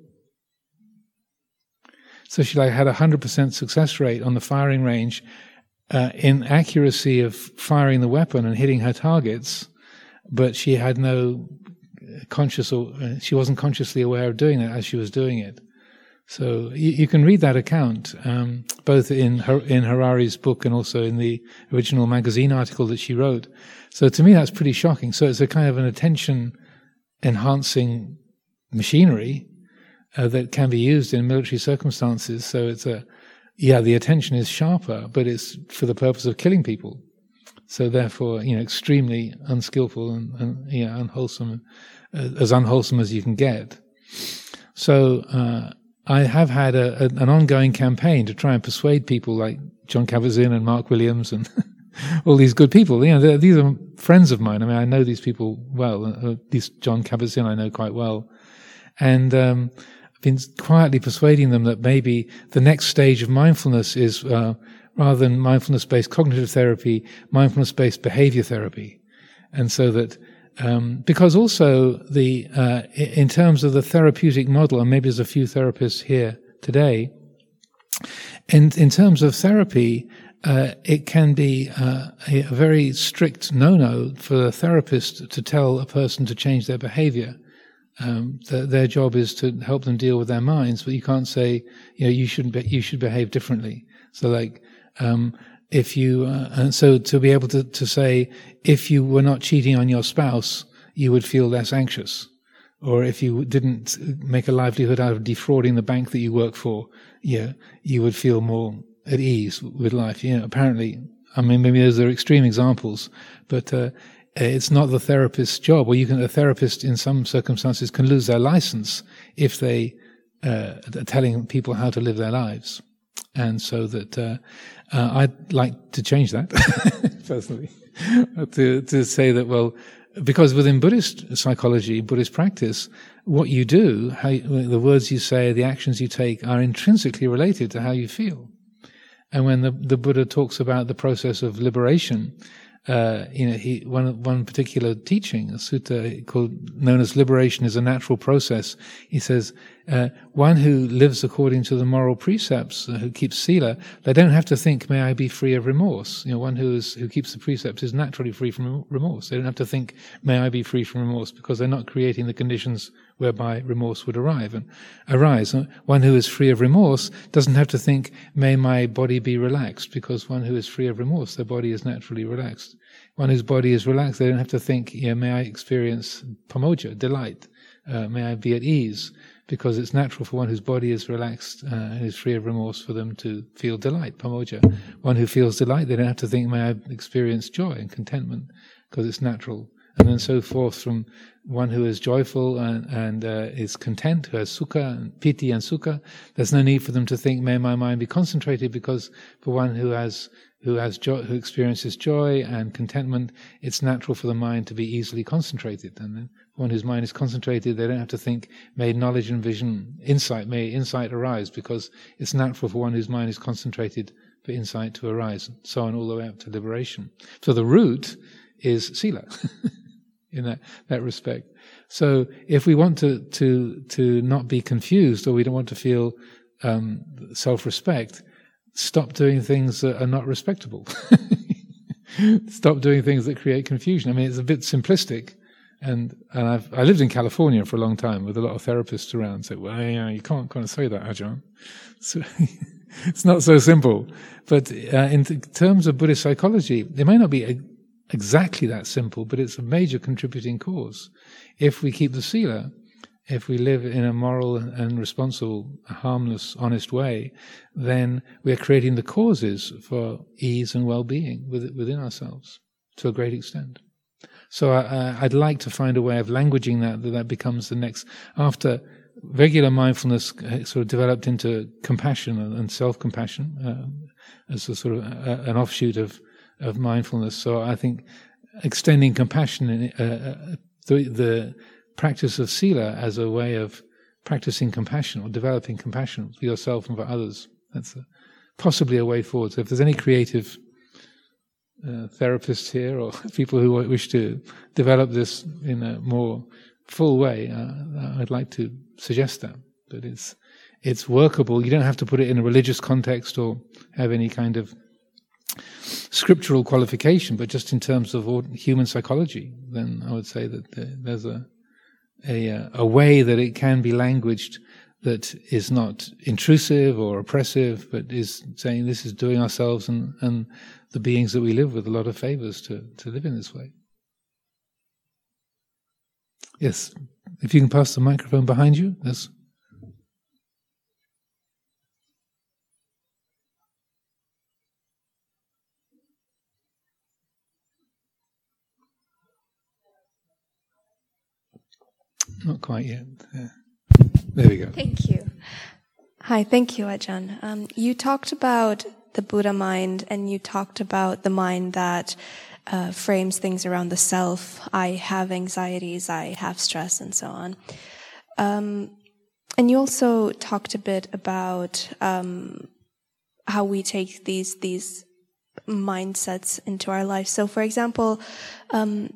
So she like had a hundred percent success rate on the firing range, uh, in accuracy of firing the weapon and hitting her targets, but she had no conscious or uh, she wasn't consciously aware of doing it as she was doing it. So you, you can read that account um, both in her, in Harari's book and also in the original magazine article that she wrote. So to me, that's pretty shocking. So it's a kind of an attention enhancing machinery uh, that can be used in military circumstances. So it's a yeah, the attention is sharper, but it's for the purpose of killing people. So therefore, you know, extremely unskillful and, and you know, unwholesome, uh, as unwholesome as you can get. So uh, I have had a, a, an ongoing campaign to try and persuade people like Jon Kabat-Zinn and Mark Williams and *laughs* all these good people. You know, these are friends of mine. I mean, I know these people well. Uh, at least Jon Kabat-Zinn I know quite well, and um, I've been quietly persuading them that maybe the next stage of mindfulness is uh, rather than mindfulness-based cognitive therapy, mindfulness-based behavior therapy, and so that. Um, because also the uh, in terms of the therapeutic model, and maybe there's a few therapists here today. In in terms of therapy, uh, it can be uh, a, very strict no-no for a therapist to tell a person to change their behavior. Um, the, their job is to help them deal with their minds, but you can't say, you know, you shouldn't be, you should behave differently. So, like, um, if you, uh, and so to be able to, to say, if you were not cheating on your spouse, you would feel less anxious. Or if you didn't make a livelihood out of defrauding the bank that you work for, yeah, you would feel more at ease with life. Know, apparently, I mean, maybe those are extreme examples, but uh, it's not the therapist's job. Or you can, a therapist in some circumstances can lose their license if they uh, are telling people how to live their lives. And so that uh, uh I'd like to change that *laughs* personally, to to say that well, because within Buddhist psychology, Buddhist practice, what you do, how you, the words you say, the actions you take, are intrinsically related to how you feel. And when the, the Buddha talks about the process of liberation, uh, you know, he one one particular teaching, a sutta called known as liberation is a natural process. He says uh, one who lives according to the moral precepts, uh, who keeps sila, they don't have to think, "May I be free of remorse." You know, one who is who keeps the precepts is naturally free from remorse. They don't have to think, "May I be free from remorse," because they're not creating the conditions whereby remorse would arrive and arise. One who is free of remorse doesn't have to think, may my body be relaxed, because one who is free of remorse, their body is naturally relaxed. One whose body is relaxed, they don't have to think, yeah, may I experience pamojja, delight, uh, may I be at ease, because it's natural for one whose body is relaxed uh, and is free of remorse for them to feel delight, pamojja. One who feels delight, they don't have to think, may I experience joy and contentment, because it's natural and then so forth from one who is joyful and, and uh, is content, who has sukha, and piti and sukha. There's no need for them to think, may my mind be concentrated, because for one who has who has joy, who experiences joy and contentment, it's natural for the mind to be easily concentrated. And then one whose mind is concentrated, they don't have to think, may knowledge and vision, insight, may insight arise, because it's natural for one whose mind is concentrated for insight to arise, and so on all the way up to liberation. So the root is sila. *laughs* in that, that respect. So if we want to, to, to not be confused or we don't want to feel um, self-respect, stop doing things that are not respectable. *laughs* stop doing things that create confusion. I mean, it's a bit simplistic. And, and I've, I lived in California for a long time with a lot of therapists around. So, well, you, know, you can't kind of say that, Ajahn. *laughs* So, it's not so simple. But uh, in terms of Buddhist psychology, it may not be a, exactly that simple, but it's a major contributing cause. If we keep the sila, if we live in a moral and responsible, harmless, honest way, then we're creating the causes for ease and well-being within ourselves to a great extent. So uh, uh, I, would like to find a way of languaging that, that that becomes the next, after regular mindfulness uh, sort of developed into compassion and self-compassion uh, as a sort of a, an offshoot of of mindfulness. So I think extending compassion, uh, uh, the, the practice of sila as a way of practicing compassion or developing compassion for yourself and for others. That's a, possibly a way forward. So if there's any creative uh, therapists here or *laughs* people who wish to develop this in a more full way, uh, I'd like to suggest that. But it's it's workable. You don't have to put it in a religious context or have any kind of scriptural qualification, but just in terms of human psychology, then I would say that there's a, a, uh, a way that it can be languaged that is not intrusive or oppressive, but is saying this is doing ourselves and, and the beings that we live with a lot of favors to, to live in this way. Yes, if you can pass the microphone behind you. Yes. Not quite yet. Yeah. There we go. Thank you. Hi, thank you, Ajahn. Um, you talked about the Buddha mind and you talked about the mind that uh, frames things around the self. I have anxieties, I have stress, and so on. Um, and you also talked a bit about um, how we take these these mindsets into our life. So, for example, um,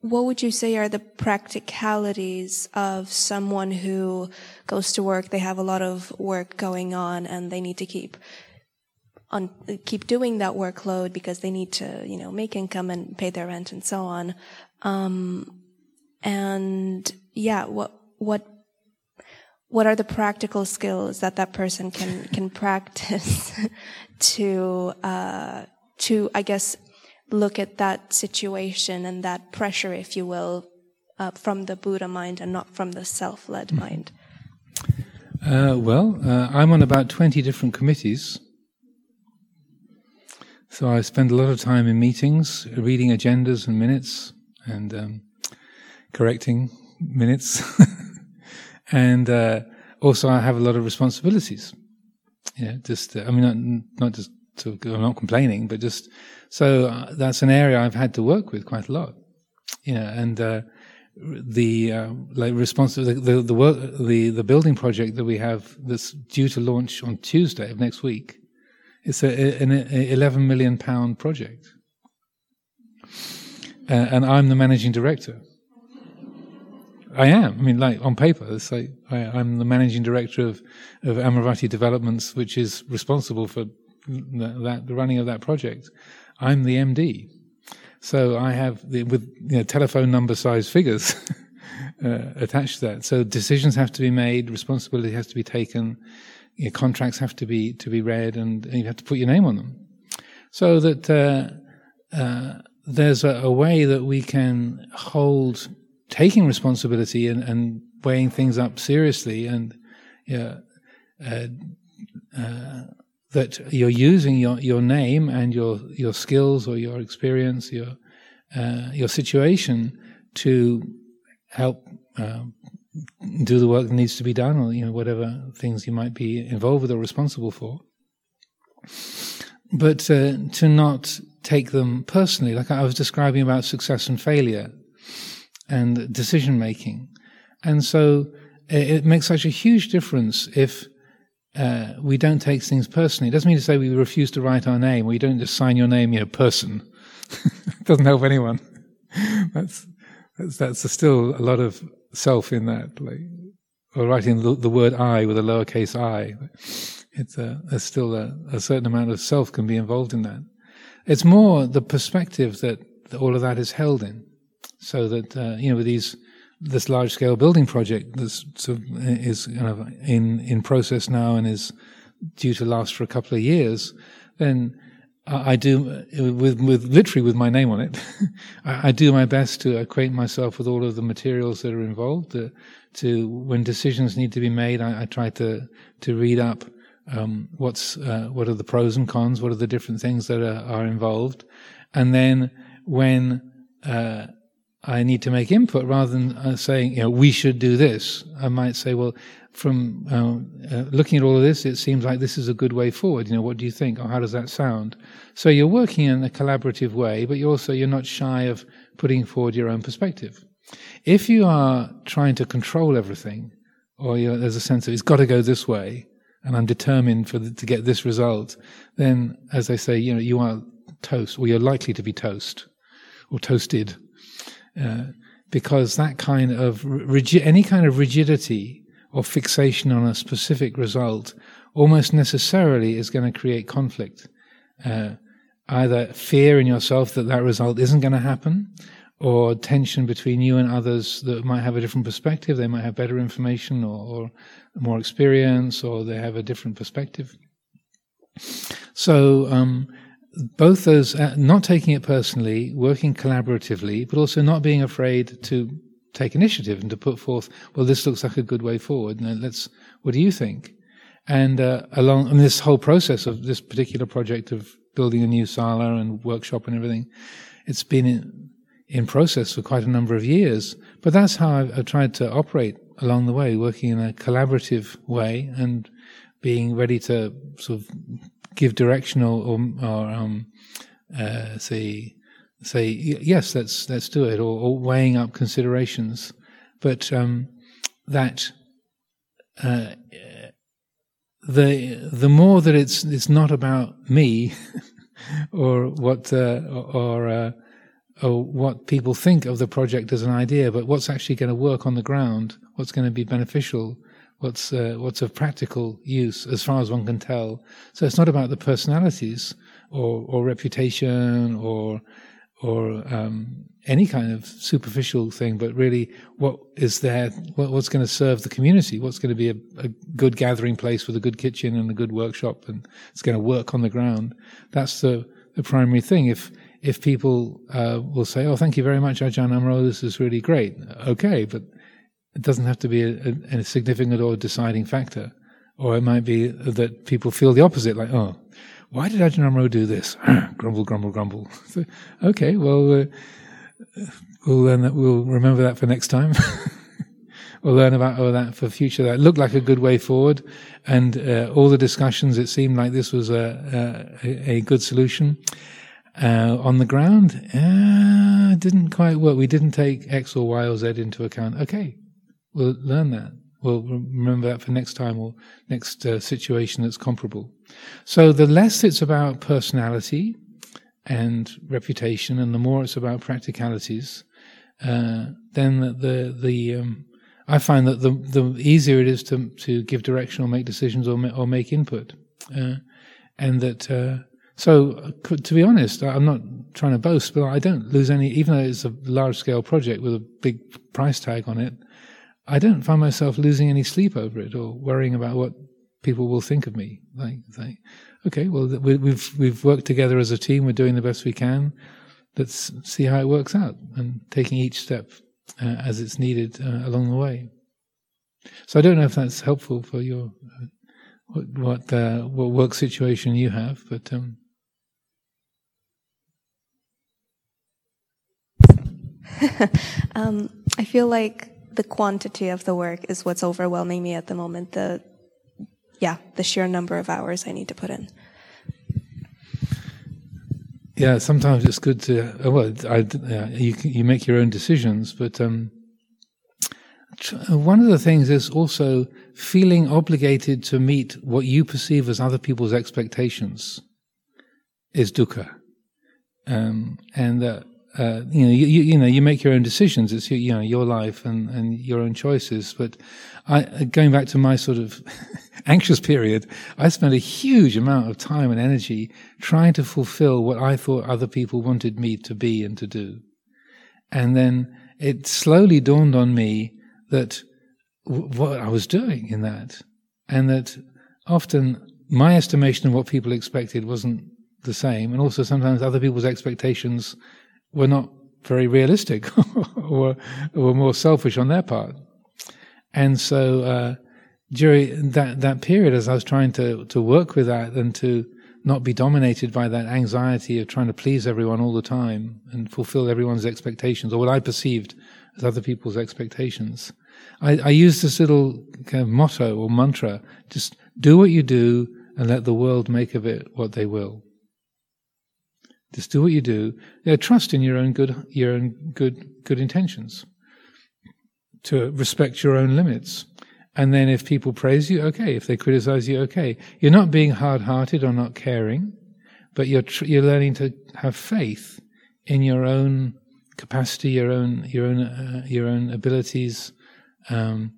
what would you say are the practicalities of someone who goes to work? They have a lot of work going on, and they need to keep on keep doing that workload because they need to, you know, make income and pay their rent and so on. Um, and yeah, what what what are the practical skills that that person can can practice *laughs* to uh, to I guess look at that situation and that pressure, if you will, uh, from the Buddha mind and not from the self-led mm-hmm. mind? Uh, well, uh, I'm on about twenty different committees. So I spend a lot of time in meetings, reading agendas and minutes, and um, correcting minutes. *laughs* and uh, also I have a lot of responsibilities. Yeah, just uh, I mean, not, not just to, I'm not complaining, but just so uh, that's an area I've had to work with quite a lot. Yeah, and uh, the uh, like responsible the, the, the work the the building project that we have that's due to launch on Tuesday of next week. It's a, an 11 million pound project, uh, and I'm the managing director. I am. I mean, like on paper, it's like I, am the managing director of, of Amaravati Developments, which is responsible for that, the running of that project. I'm the MD, so I have the, with you know, telephone number size figures *laughs* uh, attached to that. So decisions have to be made, responsibility has to be taken, you know, contracts have to be to be read, and, and, you have to put your name on them, so that. Uh, uh, there's a, a way that we can hold taking responsibility and, and weighing things up seriously and uh, uh, that you're using your, your name and your your skills or your experience, your uh, your situation to help um, do the work that needs to be done, or you know whatever things you might be involved with or responsible for. But uh, to not take them personally, like I was describing about success and failure and decision making. And so it, it, makes such a huge difference if uh, we don't take things personally. It doesn't mean to say we refuse to write our name you don't just sign your name, you know, person. *laughs* it doesn't help anyone. *laughs* that's, that's, that's still a lot of self in that, like, or writing the, the word I with a lowercase i. It's a, there's still a, a certain amount of self can be involved in that. It's more the perspective that all of that is held in so that uh, you know with these this large scale building project that sort of is kind of in in process now and is due to last for a couple of years, then I do with with literally with my name on it. *laughs* I, do my best to acquaint myself with all of the materials that are involved. To, to when decisions need to be made, I, I try to to read up um, what's uh, what are the pros and cons, what are the different things that are, are involved, and then when uh, I need to make input rather than uh, saying, you know, we should do this. I might say, well, from uh, uh, looking at all of this, it seems like this is a good way forward. You know, what do you think? Or how does that sound? So you're working in a collaborative way, but you also you're not shy of putting forward your own perspective. If you are trying to control everything, or there's a sense of it's got to go this way, and I'm determined for the, to get this result, then, as I say, you know, you are toast, or you're likely to be toast, or toasted uh, because that kind of rigi- any kind of rigidity or fixation on a specific result almost necessarily is going to create conflict. Uh, either fear in yourself that that result isn't going to happen, or tension between you and others that might have a different perspective. They might have better information or, or more experience, or they have a different perspective. So, um, both those, uh, not taking it personally, working collaboratively, but also not being afraid to take initiative and to put forth, well, this looks like a good way forward. Now, let's, what do you think? And uh, along in this whole process of this particular project of building a new sala and workshop and everything, it's been in process for quite a number of years. But that's how I've, I've tried to operate along the way, working in a collaborative way and being ready to sort of give directional or, or um, uh, say say yes, let's let's do it, or, or weighing up considerations. But um, that uh, the the more that it's it's not about me *laughs* or what uh, or uh, or what people think of the project as an idea, but what's actually going to work on the ground, what's going to be beneficial, what's uh, what's of practical use, as far as one can tell. So it's not about the personalities or or reputation or or um, any kind of superficial thing, but really what is there, what, what's going to serve the community, what's going to be a, a, good gathering place with a good kitchen and a good workshop, and it's going to work on the ground. That's the, the primary thing. If if people uh, will say, "Oh, thank you very much, Ajahn Amaro, this is really great," okay, but it doesn't have to be a, a, a significant or deciding factor. Or it might be that people feel the opposite, like, "Oh, why did Ajahn Amaro do this? *clears throat* grumble, grumble, grumble. So, okay, well, uh, we'll learn that. We'll remember that for next time. *laughs* we'll learn about that for future. That looked like a good way forward, and uh, all the discussions. It seemed like this was a a, a good solution. Uh, on the ground, uh, didn't quite work. We didn't take X or Y or Z into account. Okay, we'll learn that. We'll remember that for next time or next uh, situation that's comparable. So the less it's about personality and reputation, and the more it's about practicalities, uh, then the the, the um, I find that the the easier it is to to give direction or make decisions or or make input, uh, and that. Uh, so, to be honest, I'm not trying to boast, but I don't lose any, even though it's a large scale project with a big price tag on it. I don't find myself losing any sleep over it or worrying about what people will think of me. Like, like okay, well, we've we've worked together as a team. We're doing the best we can. Let's see how it works out, and taking each step uh, as it's needed uh, along the way. So I don't know if that's helpful for your uh, what what, uh, what work situation you have, but. Um, *laughs* um, I feel like the quantity of the work is what's overwhelming me at the moment. The yeah, the sheer number of hours I need to put in. Yeah, sometimes it's good to uh, well, I, uh, you you make your own decisions, but um, one of the things is also feeling obligated to meet what you perceive as other people's expectations is dukkha, um, and uh, uh, you know, you, you, know, you make your own decisions. It's you know your life and, and your own choices. But I, going back to my sort of *laughs* anxious period, I spent a huge amount of time and energy trying to fulfill what I thought other people wanted me to be and to do. And then it slowly dawned on me that w- what I was doing in that, and that often my estimation of what people expected wasn't the same, and also sometimes other people's expectations were not very realistic *laughs* or were more selfish on their part. And so uh, during that that period, as I was trying to to work with that and to not be dominated by that anxiety of trying to please everyone all the time and fulfill everyone's expectations or what I perceived as other people's expectations, I, I used this little kind of motto or mantra: just do what you do and let the world make of it what they will. Just do what you do. Yeah, trust in your own good, your own good, good intentions. To respect your own limits. And then if people praise you, okay. If they criticize you, okay. You're not being hard-hearted or not caring, but you're tr- you're learning to have faith in your own capacity, your own your own uh, your own abilities, um,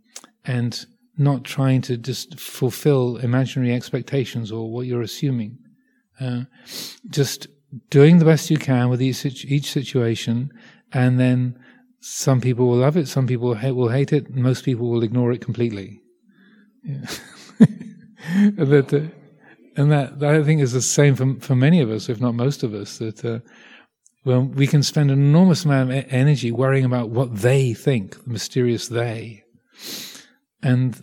and not trying to just fulfill imaginary expectations or what you're assuming. Uh, just doing the best you can with each, each situation, and then some people will love it, some people will hate it, most people will ignore it completely. Yeah. *laughs* and that, uh, and that, that, I think is the same for, for many of us, if not most of us, that uh, well, we can spend an enormous amount of energy worrying about what they think, the mysterious they. And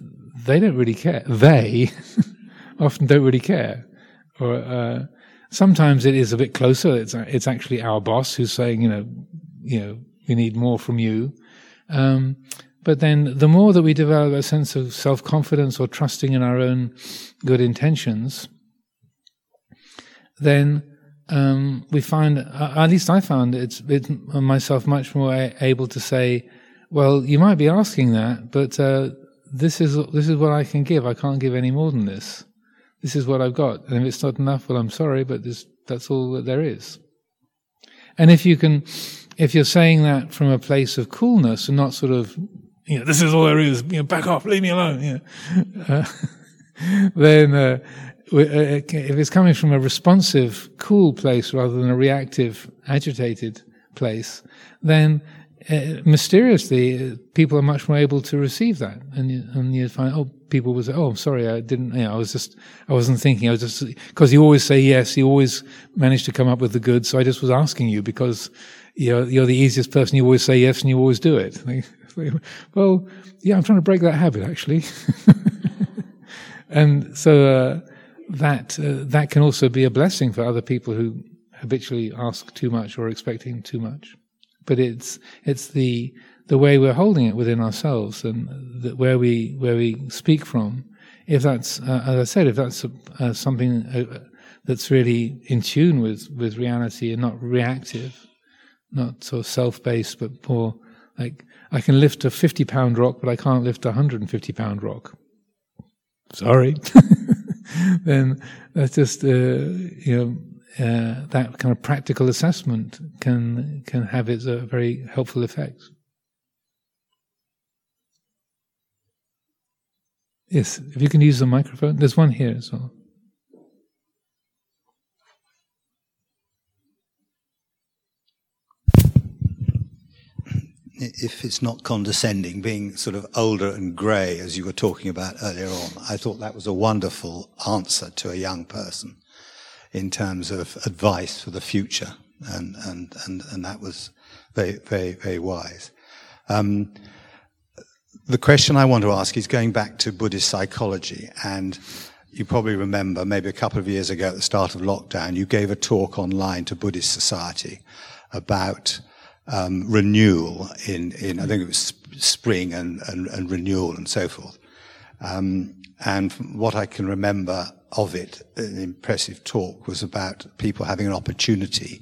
they don't really care. They *laughs* often don't really care. Or, uh, Sometimes it is a bit closer. It's it's actually our boss who's saying, you know, you know, we need more from you. Um, but then the more that we develop a sense of self confidence or trusting in our own good intentions, then um, we find, uh, at least I found it's, it's myself much more able to say, well, you might be asking that, but uh, this is this is what I can give. I can't give any more than this. This is what I've got, and if it's not enough, well, I'm sorry, but this, that's all that there is. And if you can, if you're saying that from a place of coolness and not sort of, you know, this is all there is, you know, back off, leave me alone, you know, uh, *laughs* then uh, uh, if it's coming from a responsive, cool place rather than a reactive, agitated place, then uh, mysteriously, uh, people are much more able to receive that, and you, and you find oh, people will say, "Oh, I'm sorry, I didn't. You know, I was just, I wasn't thinking. I was just because you always say yes. You always manage to come up with the good. So I just was asking you because you're you're the easiest person. You always say yes, and you always do it. *laughs* well, yeah, I'm trying to break that habit actually, *laughs* and so uh, that uh, that can also be a blessing for other people who habitually ask too much or expecting too much but it's it's the the way we're holding it within ourselves and where we where we speak from. If that's, uh, as I said, if that's uh, something uh, that's really in tune with with reality and not reactive, not sort of self based, but more like I can lift a fifty pound rock, but I can't lift a hundred and fifty pound rock. Sorry. *laughs* then that's just uh, you know uh, that kind of practical assessment can can have its a very helpful effect. Yes, if you can use the microphone. There's one here as well. If it's not condescending, being sort of older and grey, as you were talking about earlier on, I thought that was a wonderful answer to a young person in terms of advice for the future, and and and, and that was very very very wise. Um, the question I want to ask is going back to Buddhist psychology, and you probably remember maybe a couple of years ago at the start of lockdown, you gave a talk online to Buddhist Society about um, renewal in, in, I think it was spring and, and, and renewal and so forth. Um, and what I can remember of it, an impressive talk, was about people having an opportunity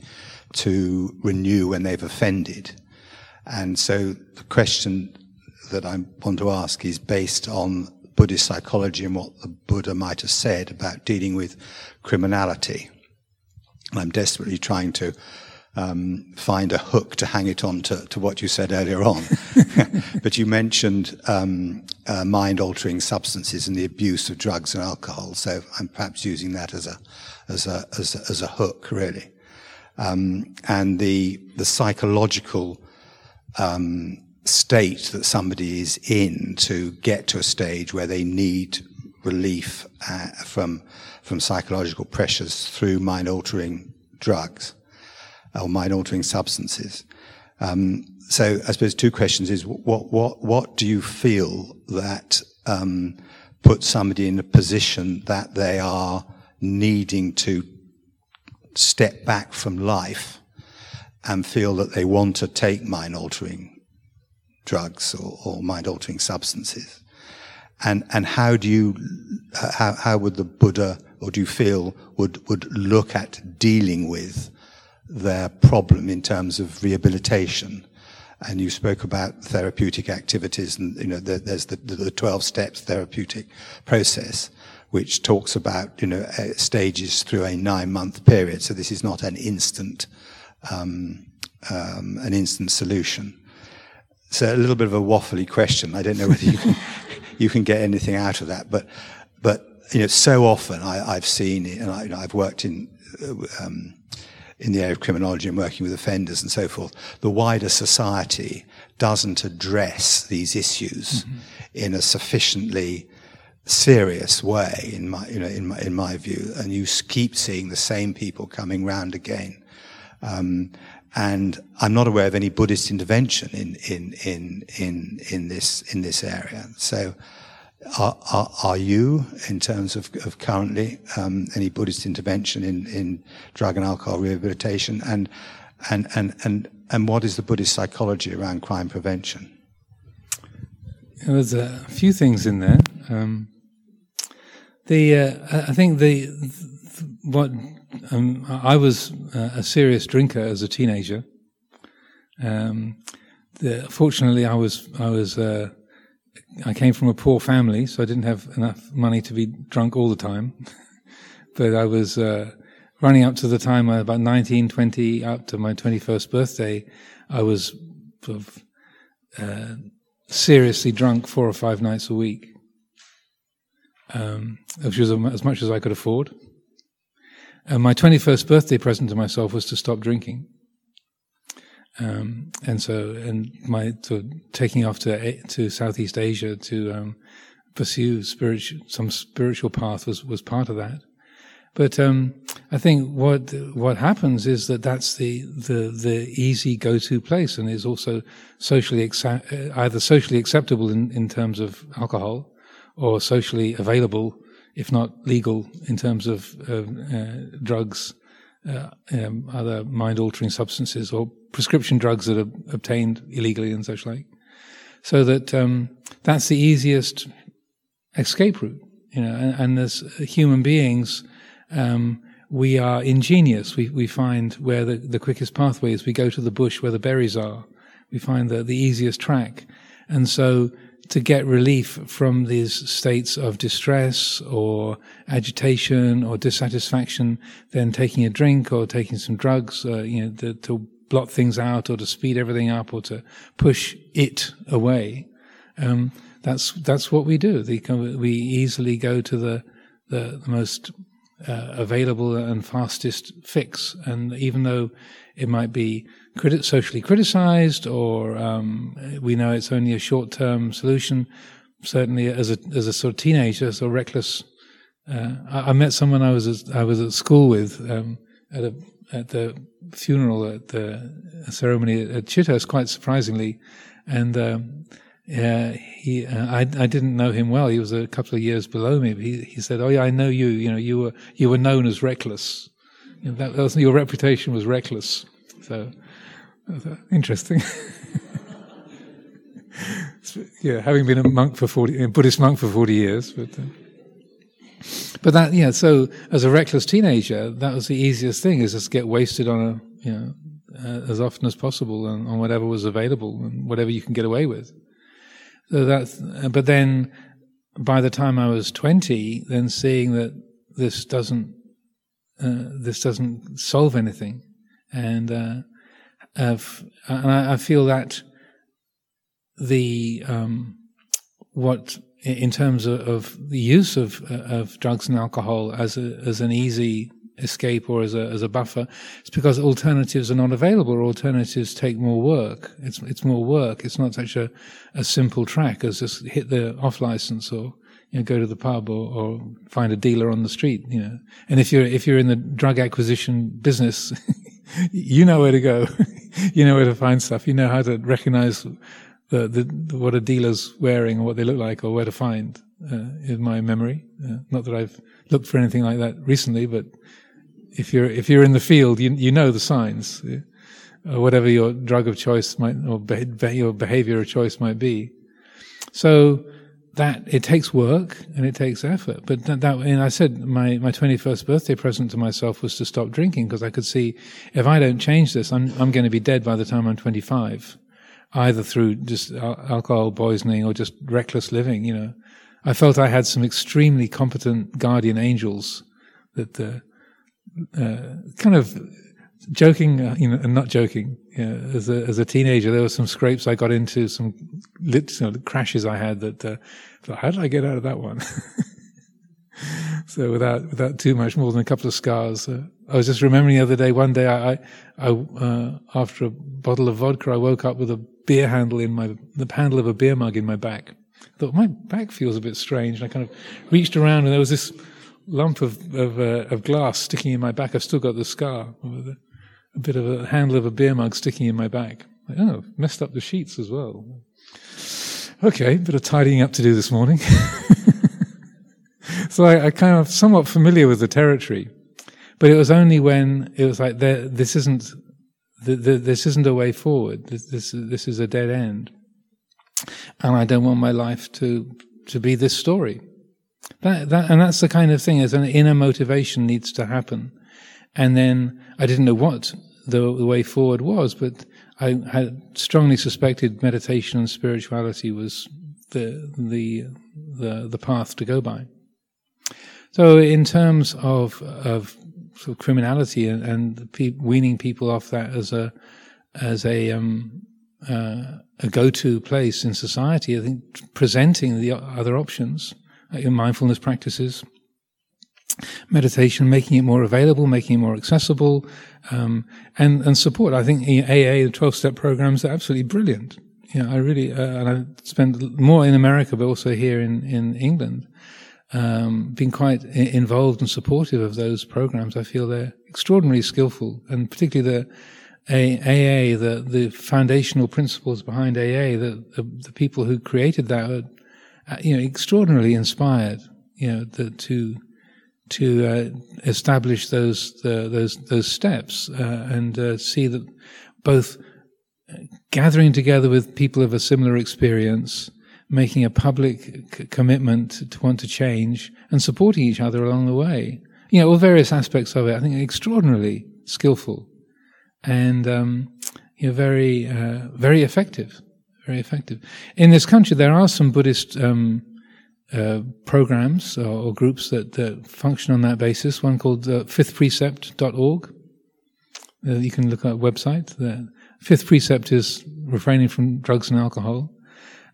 to renew when they've offended. And so the question that I want to ask is based on Buddhist psychology and what the Buddha might have said about dealing with criminality. And I'm desperately trying to um, find a hook to hang it on to, to what you said earlier on. *laughs* but you mentioned um, uh, mind altering substances and the abuse of drugs and alcohol. So I'm perhaps using that as a, as a, as a, as a hook, really. Um, and the, the psychological um, state that somebody is in to get to a stage where they need relief uh, from, from psychological pressures through mind altering drugs or mind altering substances. Um, so I suppose two questions is what, what, what do you feel that, um, puts somebody in a position that they are needing to step back from life and feel that they want to take mind altering drugs or, or mind altering substances? And, and how do you, how, how would the Buddha, or do you feel, would, would look at dealing with their problem in terms of rehabilitation. And you spoke about therapeutic activities, and you know there's the, the 12 steps therapeutic process, which talks about you know uh, stages through a nine-month period. So this is not an instant um, um, an instant solution. So a little bit of a waffly question. I don't know whether you can, *laughs* you can get anything out of that, but but you know so often I, have seen it, and I, have worked in. Uh, um, in the area of criminology and working with offenders and so forth, the wider society doesn't address these issues mm-hmm. in a sufficiently serious way, in my, you know, in my, in my view, and you keep seeing the same people coming round again. Um, and I'm not aware of any Buddhist intervention in, in, in, in, in this, in this area. So, are, are, are, you, in terms of, of currently, um, any Buddhist intervention in, in drug and alcohol rehabilitation? And, And, and, and, and what is the Buddhist psychology around crime prevention? There's a few things in there. Um, the uh, I think the, the what um, I was a serious drinker as a teenager. Um, the, fortunately, I was I was uh, I came from a poor family, so I didn't have enough money to be drunk all the time. *laughs* but I was uh, running up to the time uh, about 19, 20, up to my 21st birthday. I was sort of, uh, seriously drunk four or five nights a week, um, which was as much as I could afford. And my 21st birthday present to myself was to stop drinking. Um, and so, and my of taking off to to Southeast Asia to um, pursue spiritual some spiritual path was was part of that. But um, I think what what happens is that that's the the the easy go to place, and is also socially accept, either socially acceptable in in terms of alcohol, or socially available, if not legal, in terms of uh, drugs uh, um, other mind altering substances or prescription drugs that are obtained illegally and such like. So that um, that's the easiest escape route, you know. And, and as human beings, um, we are ingenious. We we find where the, the quickest pathway is. We go to the bush where the berries are. We find the the easiest track, and so to get relief from these states of distress or agitation or dissatisfaction, then taking a drink or taking some drugs, uh, you know, to, to, blot things out or to speed everything up or to push it away. Um, that's that's what we do. we easily go to the the, the most uh, available and fastest fix, and even though it might be criti- socially criticized, or um, we know it's only a short-term solution. Certainly, as a as a sort of teenager, so reckless. Uh, I, I, met someone I was at, I was at school with um, at a at the funeral at the ceremony at Chithurst, quite surprisingly, and. Um, he. Uh, I I didn't know him well. He was a couple of years below me. he he said, "Oh yeah, I know you. You know, you were you were known as reckless. You know, that, that was, your reputation was reckless." So interesting. *laughs* yeah, having been a monk for forty, a Buddhist monk for forty years, but. Uh, but that, yeah, so as a reckless teenager, that was the easiest thing is just get wasted on a, you know, uh, as often as possible and on whatever was available and whatever you can get away with. So that's, uh, but then by the time I was 20, then seeing that this doesn't, uh, this doesn't solve anything. And, uh, of, and I, I, feel that the um, what in terms of, of, the use of of drugs and alcohol as a, as an easy escape or as a as a buffer, it's because alternatives are not available. Alternatives take more work. It's it's more work. It's not such a, a simple track as just hit the off license or you know, go to the pub or, or, find a dealer on the street. You know, and if you're if you're in the drug acquisition business, *laughs* you know where to go. *laughs* you know where to find stuff. You know how to recognize the, the, what a dealer's wearing or what they look like or where to find. Uh, in my memory, uh, not that I've looked for anything like that recently, but if you're if you're in the field, you you know the signs, uh, whatever your drug of choice might or be, your behavior of choice might be. So that it takes work and it takes effort. But that, that and I said my, my 21st birthday present to myself was to stop drinking because I could see if I don't change this, I'm, I'm going to be dead by the time I'm 25, either through just alcohol poisoning or just reckless living, you know. I felt I had some extremely competent guardian angels that, uh, uh, kind of joking, uh, you know, and not joking. As a as a teenager, there were some scrapes I got into, some lit, you know, crashes I had that. Uh, thought, how did I get out of that one? *laughs* so without without too much more than a couple of scars, uh, I was just remembering the other day. One day, I, I, uh, after a bottle of vodka, I woke up with a beer handle in my the handle of a beer mug in my back. I thought my back feels a bit strange. And I kind of reached around, and there was this lump of of, uh, of glass sticking in my back. I've still got the scar a bit of a handle of a beer mug sticking in my back. Like, oh, messed up the sheets as well. Okay, bit of tidying up to do this morning. *laughs* so I, I kind of somewhat familiar with the territory, but it was only when it was like this isn't the, the, this isn't a way forward. This, this, this is a dead end. And I don't want my life to, to be this story. That, that, and that's the kind of thing as an inner motivation needs to happen. And then I didn't know what the, the way forward was, but I had strongly suspected meditation and spirituality was the, the, the, the path to go by. So in terms of, of sort of criminality and, and pe- weaning people off that as a as a um, uh, a go-to place in society. I think presenting the other options, like mindfulness practices, meditation, making it more available, making it more accessible, um, and and support. I think AA, the twelve-step programs, are absolutely brilliant. You know, I really uh, and I spend more in America, but also here in in England um, been quite involved and supportive of those programs. I feel they're extraordinarily skillful, and particularly the AA, the the foundational principles behind AA, the the, the people who created that, are, uh, you know, extraordinarily inspired. You know, the, to to uh, establish those the, those those steps uh, and uh, see that both gathering together with people of a similar experience making a public c- commitment to want to change and supporting each other along the way. You know, all various aspects of it. I think extraordinarily skillful and um, you know, very uh, very effective. Very effective. In this country, there are some Buddhist um, uh, programs or, or, groups that, that, function on that basis. One called uh, fifthprecept.org. Uh, you can look at website. The fifth precept is refraining from drugs and alcohol.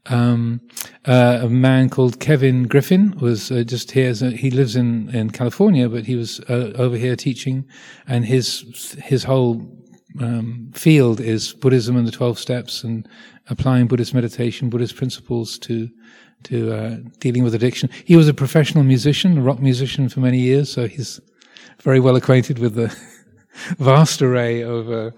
Um, uh, a man called Kevin Griffin was uh, just here. He lives in, in California, but he was uh, over here teaching, and his his whole um, field is Buddhism and the Twelve Steps, and applying Buddhist meditation, Buddhist principles to to uh, dealing with addiction. He was a professional musician, a rock musician for many years, so he's very well acquainted with the *laughs* vast array of uh,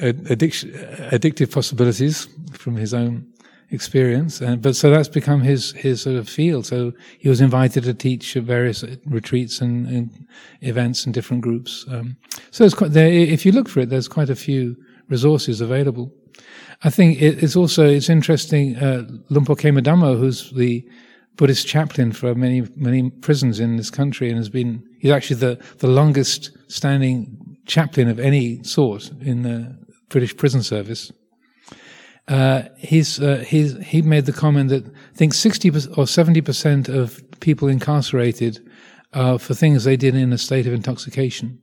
addiction, addictive possibilities from his own experience. And, but so that's become his, his sort of field. So he was invited to teach at various retreats and, and events and different groups. Um, so it's quite there. If you look for it, there's quite a few resources available. I think it's also, it's interesting, uh, Luang Por Khemadhammo, who's the Buddhist chaplain for many, many prisons in this country and has been, he's actually the, the longest standing chaplain of any sort in the British prison service uh, he's, uh, he's, he made the comment that I think 60 or 70% of people incarcerated are for things they did in a state of intoxication.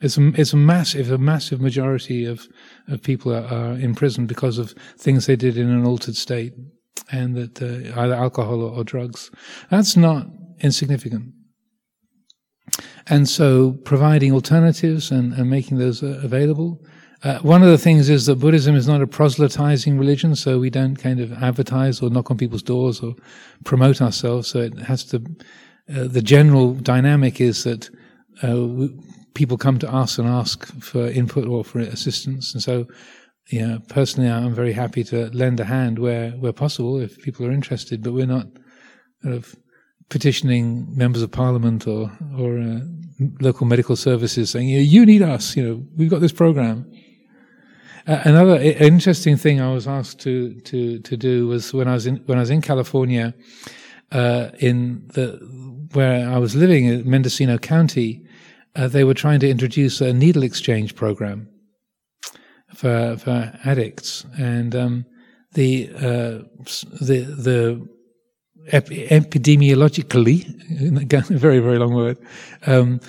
It's a, it's a massive, a massive majority of, of people are, are in prison because of things they did in an altered state and that uh, either alcohol or, or drugs. That's not insignificant. And so providing alternatives and, and making those uh, available uh, one of the things is that Buddhism is not a proselytizing religion, so we don't kind of advertise or knock on people's doors or promote ourselves. So it has to. Uh, the general dynamic is that uh, people come to us and ask for input or for assistance, and so. Yeah, personally, I'm very happy to lend a hand where, where possible if people are interested, but we're not of petitioning members of parliament or or uh, local medical services saying, "You need us. You know, we've got this program." Uh, another interesting thing I was asked to to to do was when I was in when I was in California, uh, in the where I was living in Mendocino County, uh, they were trying to introduce a needle exchange program for for addicts, and um, the uh, the the epidemiologically, a *laughs* very very long word, um,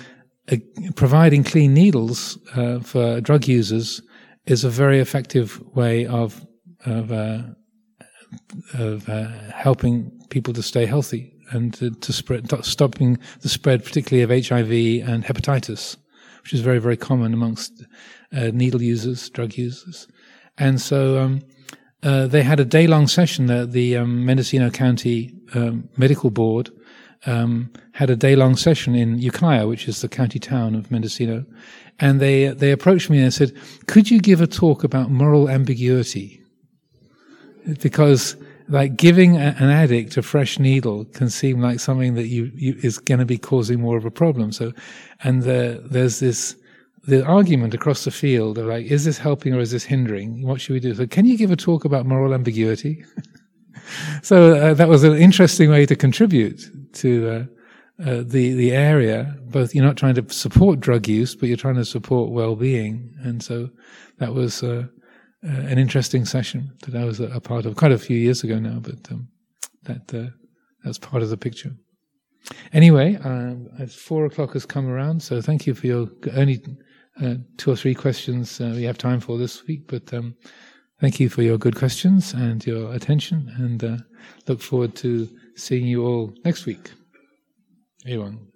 uh, providing clean needles uh, for drug users is a very effective way of of, uh, of uh, helping people to stay healthy and to, to spread, stopping the spread, particularly of HIV and hepatitis, which is very very common amongst uh, needle users, drug users, and so. Um, uh, they had a day-long session that the um, Mendocino County um, Medical Board um, had a day-long session in Ukiah, which is the county town of Mendocino, and they they approached me and said, "Could you give a talk about moral ambiguity?" Because like giving a, an addict a fresh needle can seem like something that you, you is going to be causing more of a problem. So, and the, there's this the argument across the field of like, is this helping or is this hindering? What should we do? So, can you give a talk about moral ambiguity? *laughs* so uh, that was an interesting way to contribute to uh, uh, the the area. Both you're not trying to support drug use, but you're trying to support well-being, and so that was uh, an interesting session that I was a, a, part of quite a few years ago now. But um, that uh, that's part of the picture. Anyway, um, four o'clock has come around, so thank you for your only uh, two or three questions uh, we have time for this week. But um, thank you for your good questions and your attention, and uh, look forward to seeing you all next week. Everyone.